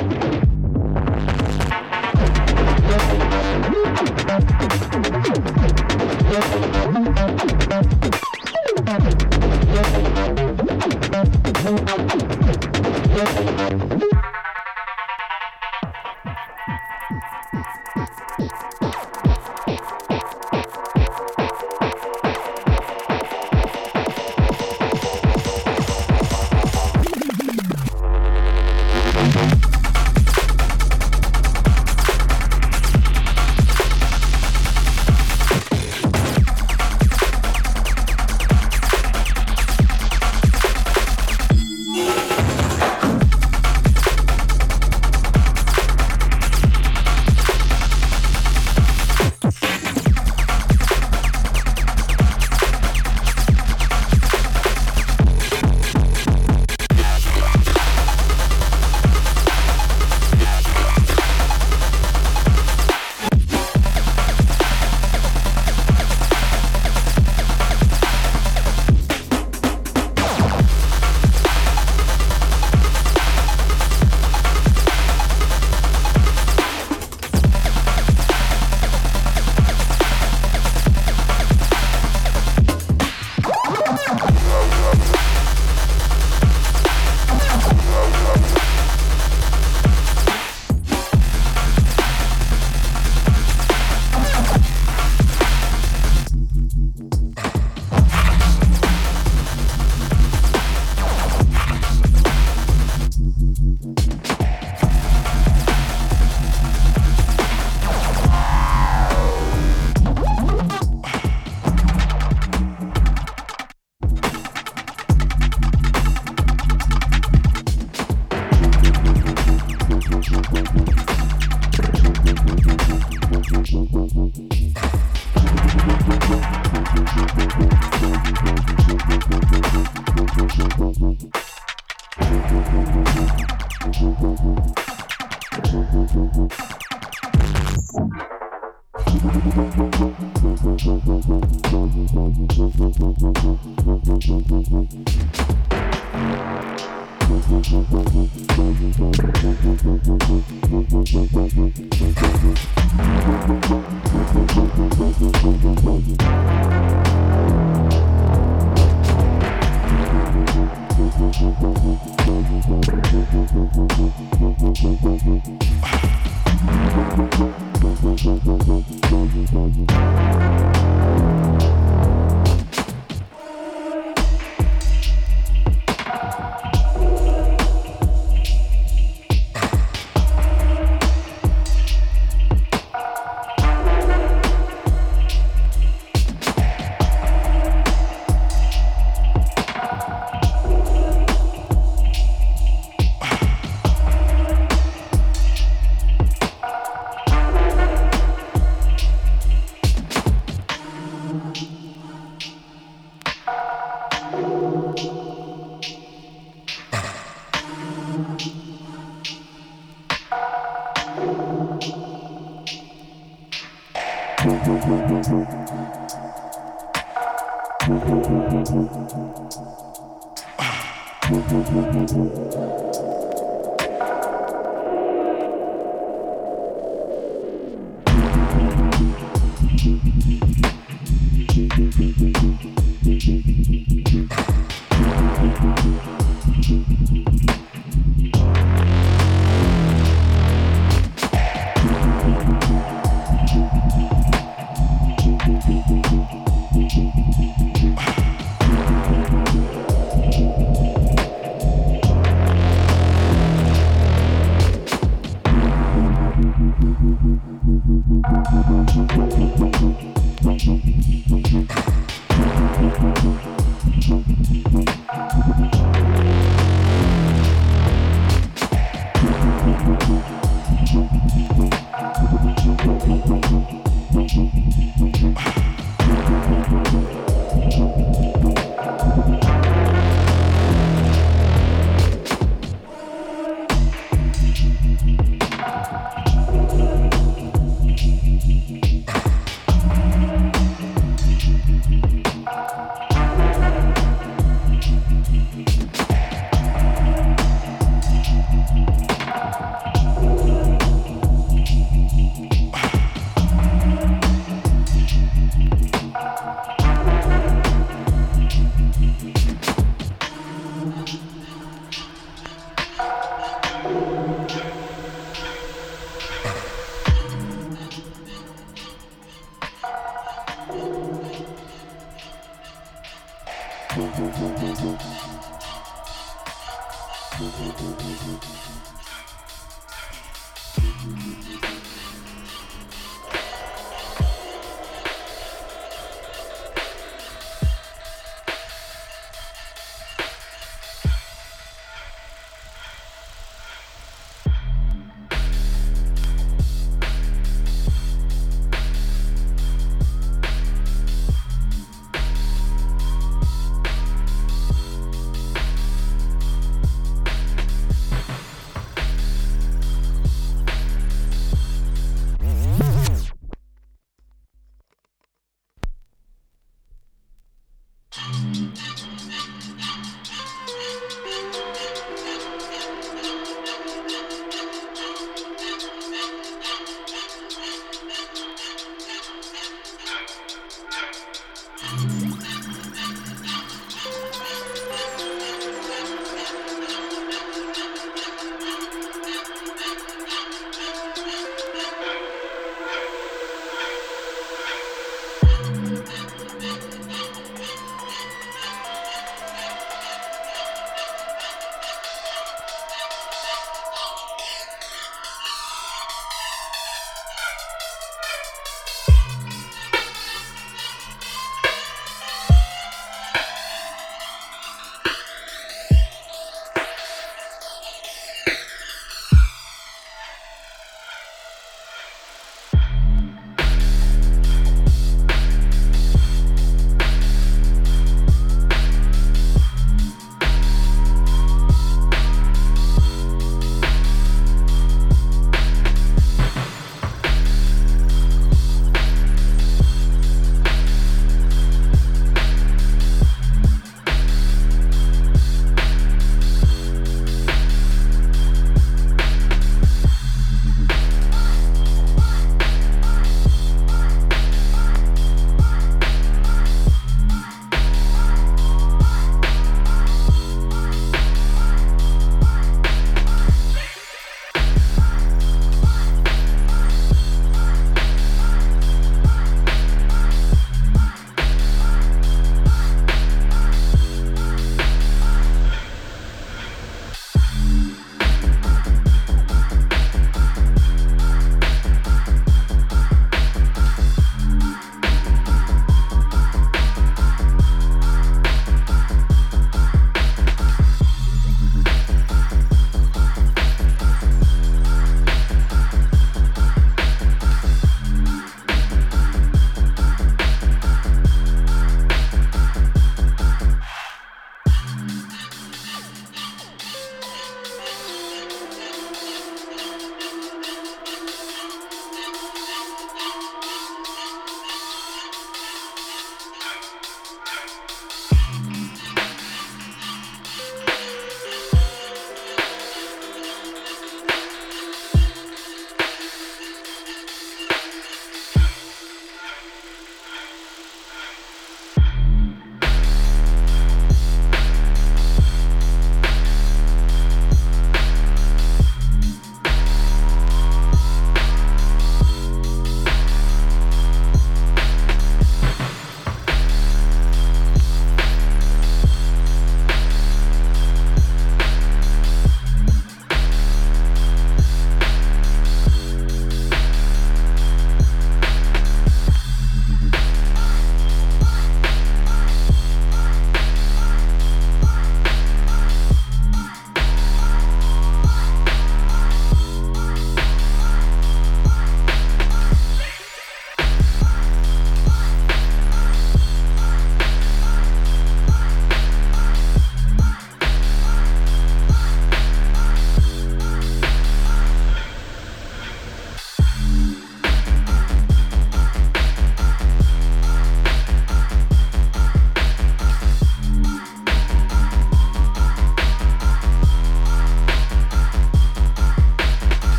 [SPEAKER 26] now.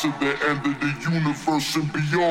[SPEAKER 26] To the end of the universe and beyond.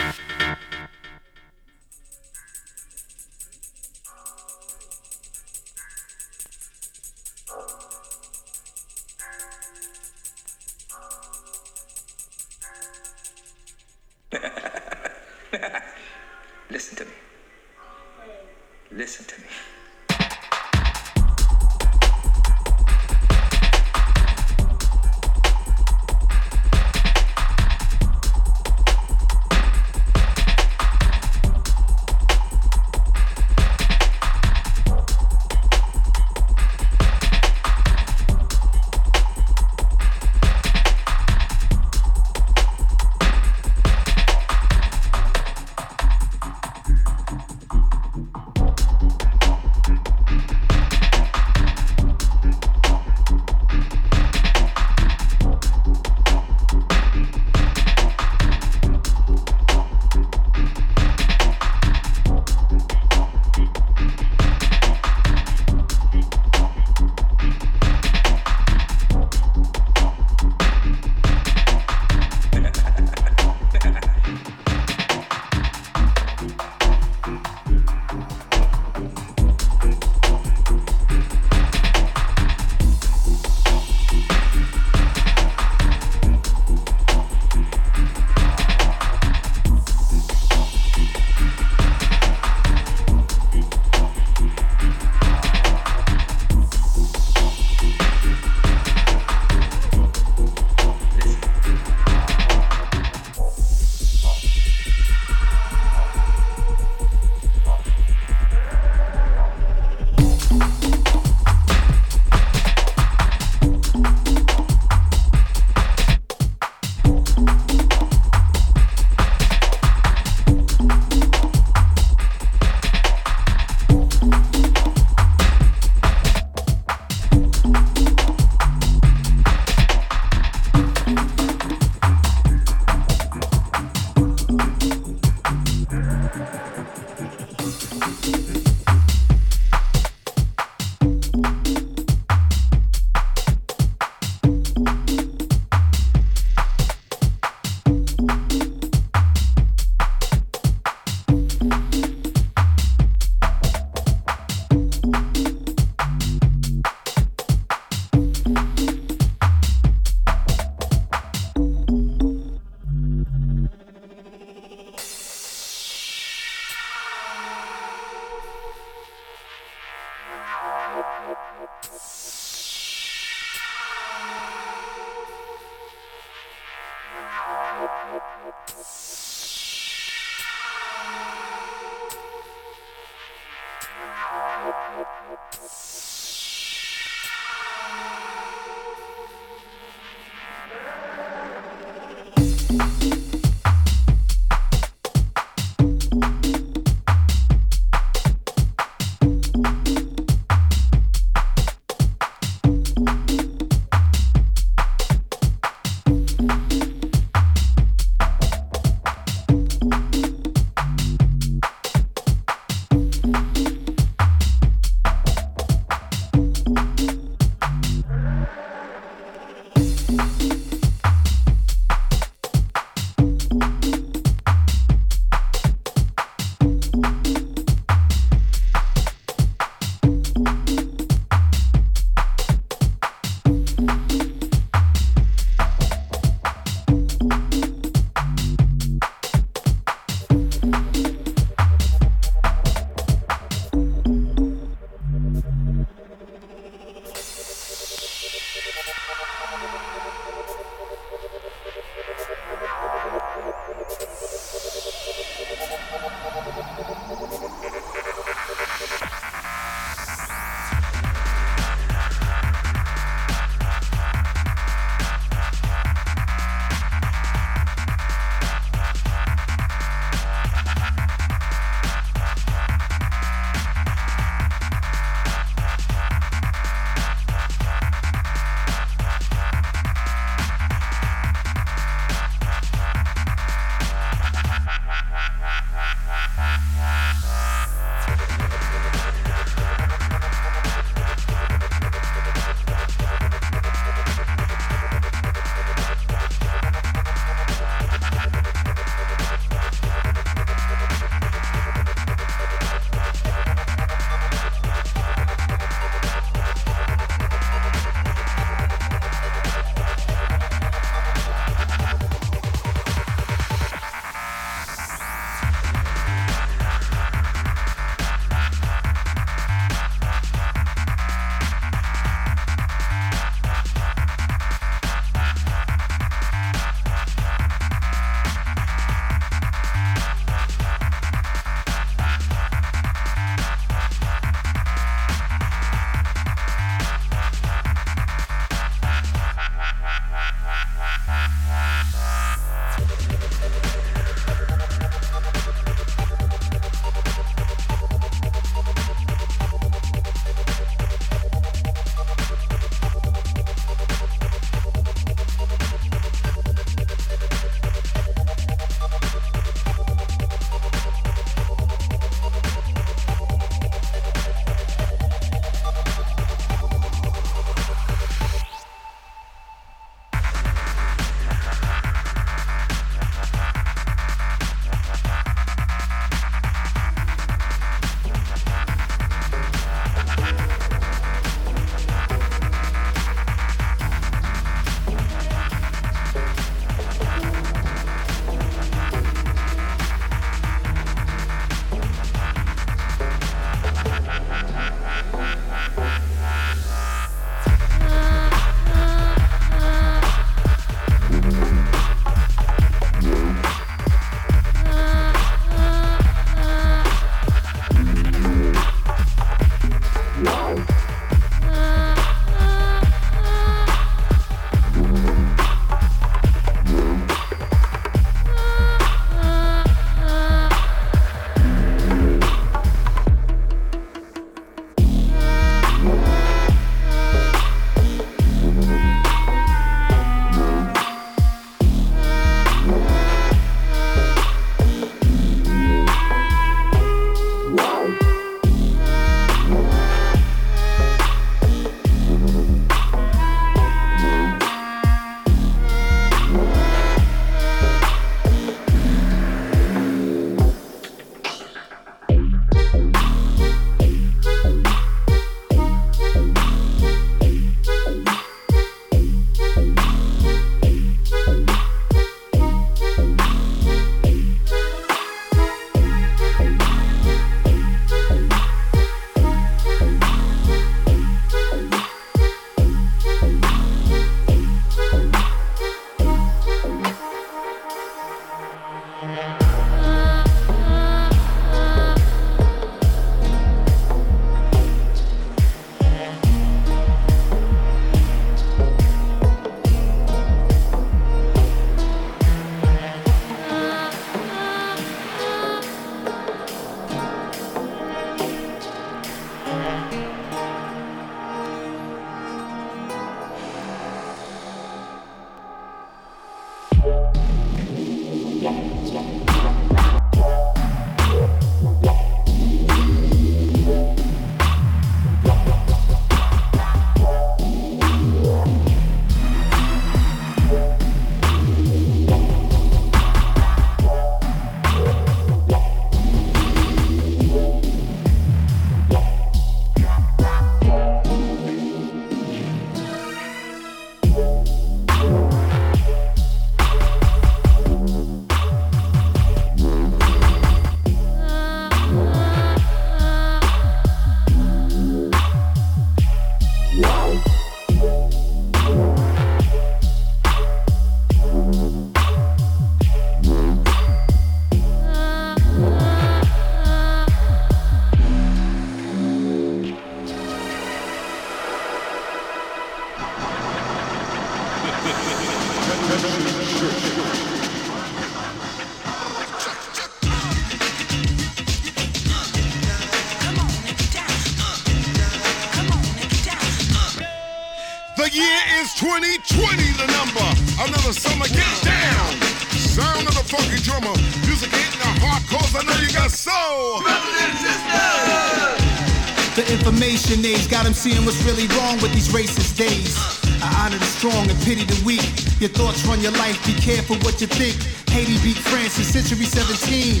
[SPEAKER 27] Age got them seeing what's really wrong with these racist days. I honor the strong and pity the weak. Your thoughts run your life, be careful what you think. Haiti beat France in century 17.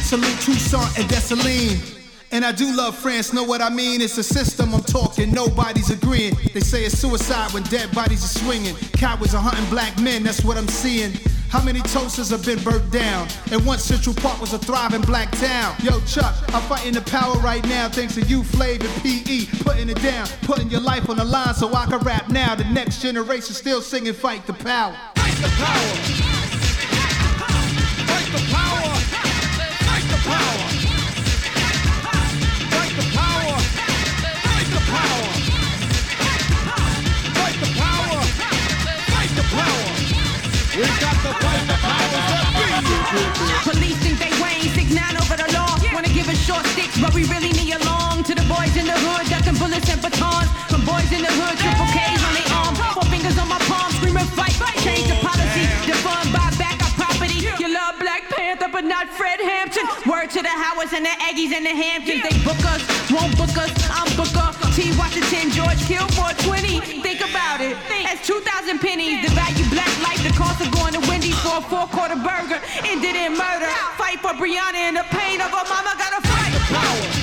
[SPEAKER 27] Salute Toussaint and Dessalines. And I do love France, know what I mean? It's a system I'm talking, nobody's agreeing. They say it's suicide when dead bodies are swinging. Cowards are hunting black men, that's what I'm seeing. How many Tulsas have been burnt down? And once Central Park was a thriving black town. Yo, Chuck, I'm fighting the power right now thanks to you, Flav and PE. Putting it down, putting your life on the line so I can rap now. The next generation still singing Fight the Power.
[SPEAKER 26] Fight the power.
[SPEAKER 28] Police think they Wayne, six nine over the law. Wanna give us short sticks, but we really need a long. To the boys in the hood, ducking bullets and batons. From boys in the hood, not Fred Hampton. Word to the Howards and the Aggies and the Hamptons. They book us, won't book us. I'm Booker. T. Washington, George Kill 420. Think about it. That's 2,000 pennies. The value black life, the cost of going to Wendy's for a four quarter burger. Ended in murder. Fight for Breonna and the pain of her mama. Gotta fight.
[SPEAKER 26] Power.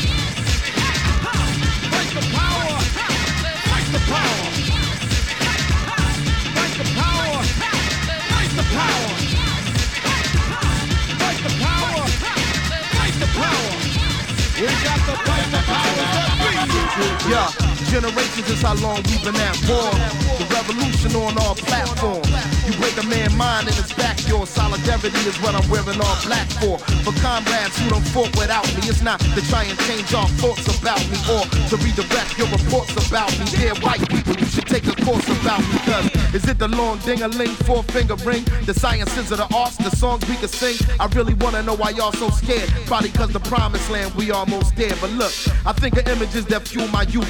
[SPEAKER 26] We got the fight the powers that be.
[SPEAKER 27] Yeah, generations is how long we've been at war. The revolution on our platform. You break a man's mind and it's back your solidarity is what I'm wearing all black for. For comrades who don't fought without me, it's not to try and change our thoughts about me or to redirect your reports about me. Dear white people, you should take a course about me. Cause is it the long ding-a-ling, four finger ring? The sciences of the arts, the songs we can sing? I really wanna know why y'all so scared. Probably cause the promised land we almost there. But look, I think of images that fuel my youth.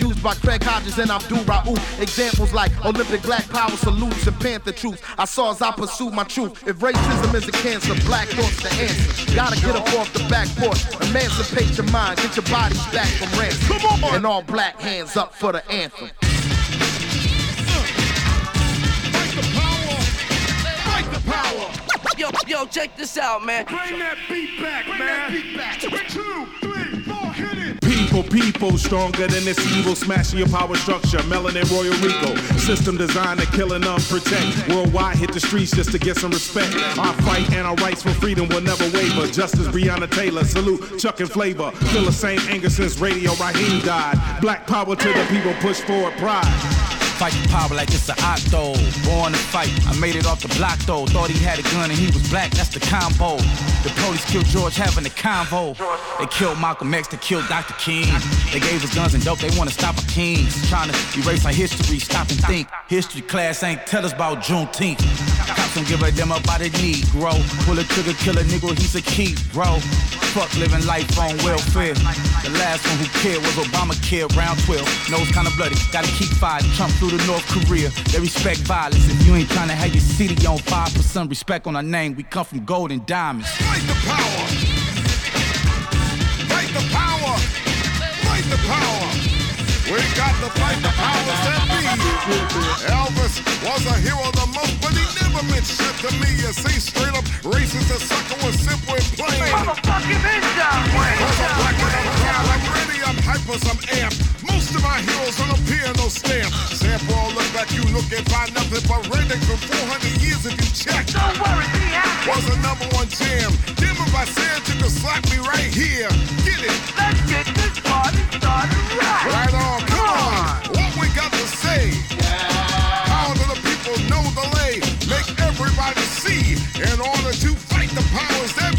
[SPEAKER 27] Interviews by Craig Hodges and Abdul Rauf. Examples like Olympic black power salutes and Panther truth. I saw as I pursue my truth. If racism is a cancer, black thoughts the answer. Gotta get up off the back porch. Emancipate your mind, get your bodies back from ransom. Come on! And all black hands up for the anthem.
[SPEAKER 26] Fight the power.
[SPEAKER 17] Yo, yo, check this out, man.
[SPEAKER 26] Bring that beat back, Bring man. That beat back. Two, three, four, hit
[SPEAKER 29] People, people, stronger than this evil, smashing your power structure. Melanin Royal Rico, system designed to kill and unprotect. Worldwide, hit the streets just to get some respect. Our fight and our rights for freedom will never waver. Justice Breonna Taylor, salute Chuck and Flavor. Feel the same anger since Radio Raheem died. Black power to the people, push forward pride.
[SPEAKER 9] Fight the power like it's an octo. Born to fight, I made it off the block though. Thought he had a gun and he was black, that's the combo. The police killed George having a convo. They killed Malcolm X, they killed Dr. King. They gave us guns and dope, they wanna stop our kings. Trying to erase our history, stop and think. History class ain't tell us about Juneteenth. Cops don't give a damn about a Negro. Pull a trigger, kill a nigga, he's a key, bro. Fuck living life on welfare. The last one who cared was Obamacare, round 12. Nose kinda bloody, gotta keep fighting. Trump through to North Korea. They respect violence. If you ain't trying to have your city on 5% respect on our name, we come from gold and diamonds.
[SPEAKER 26] Fight the power. Fight the power. Fight the power. We got to fight the powers that be. Elvis was a hero the most, but he never meant shit to me. You see, straight up racist, the sucker was simple and plain.
[SPEAKER 17] Motherfucking down,
[SPEAKER 26] I'm ready, I'm hyper, I'm amped. Most of my heroes don't appear no stamp. Sample all look like you look and find nothing but redneck for 400 years if you check.
[SPEAKER 17] Don't worry, be happy.
[SPEAKER 26] Was a number one jam. Damn if I said you could slap me right here. Get it.
[SPEAKER 17] Let's get this party started right.
[SPEAKER 26] Right on, come on. What we got to say? Power to the people, no delay. Make everybody see. In order to fight the powers that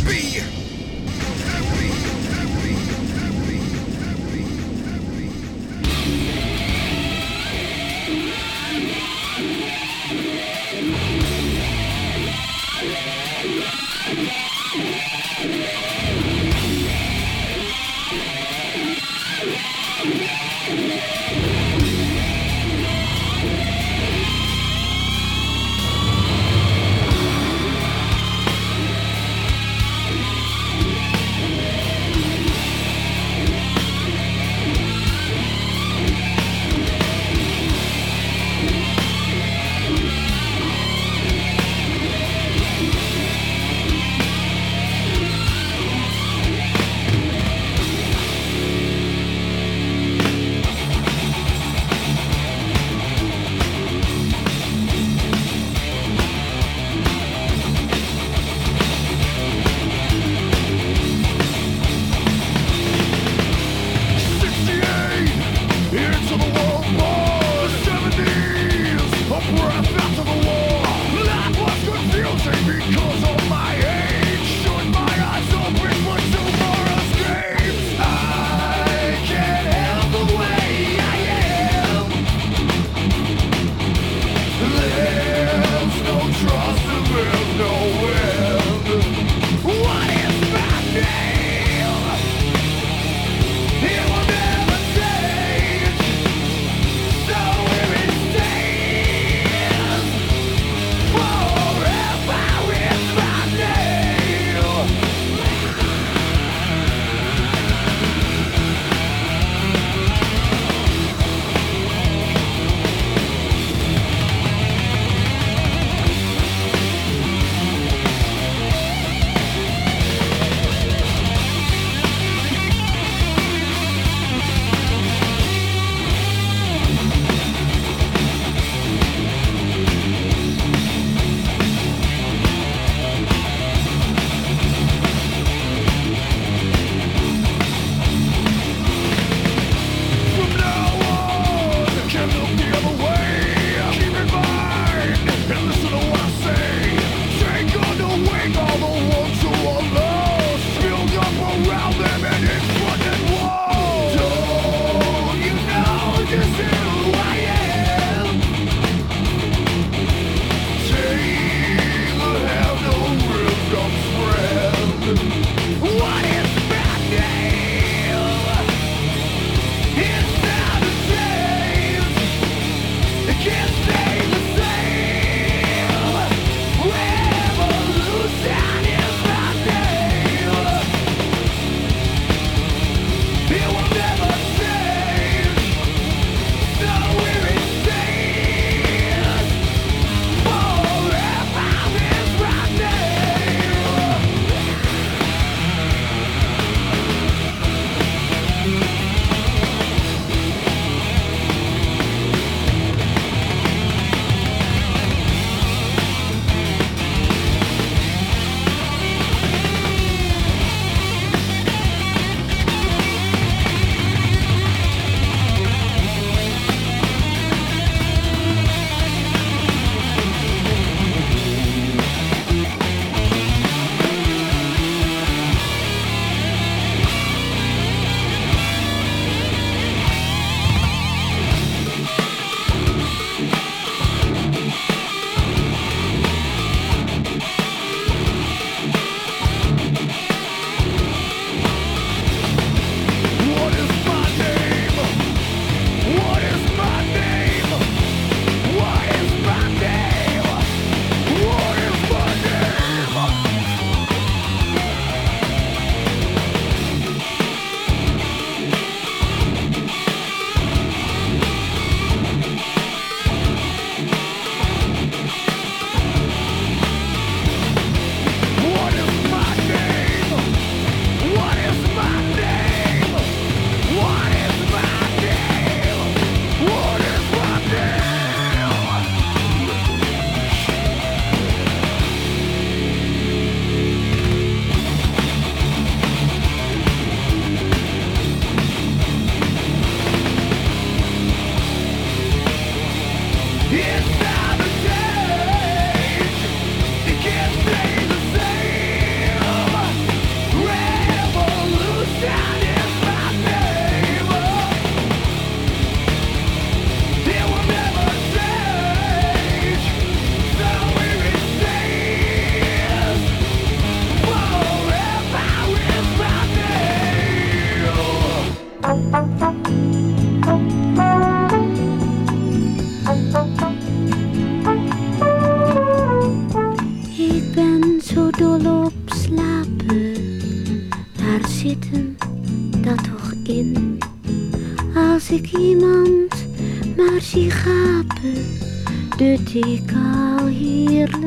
[SPEAKER 30] dut ik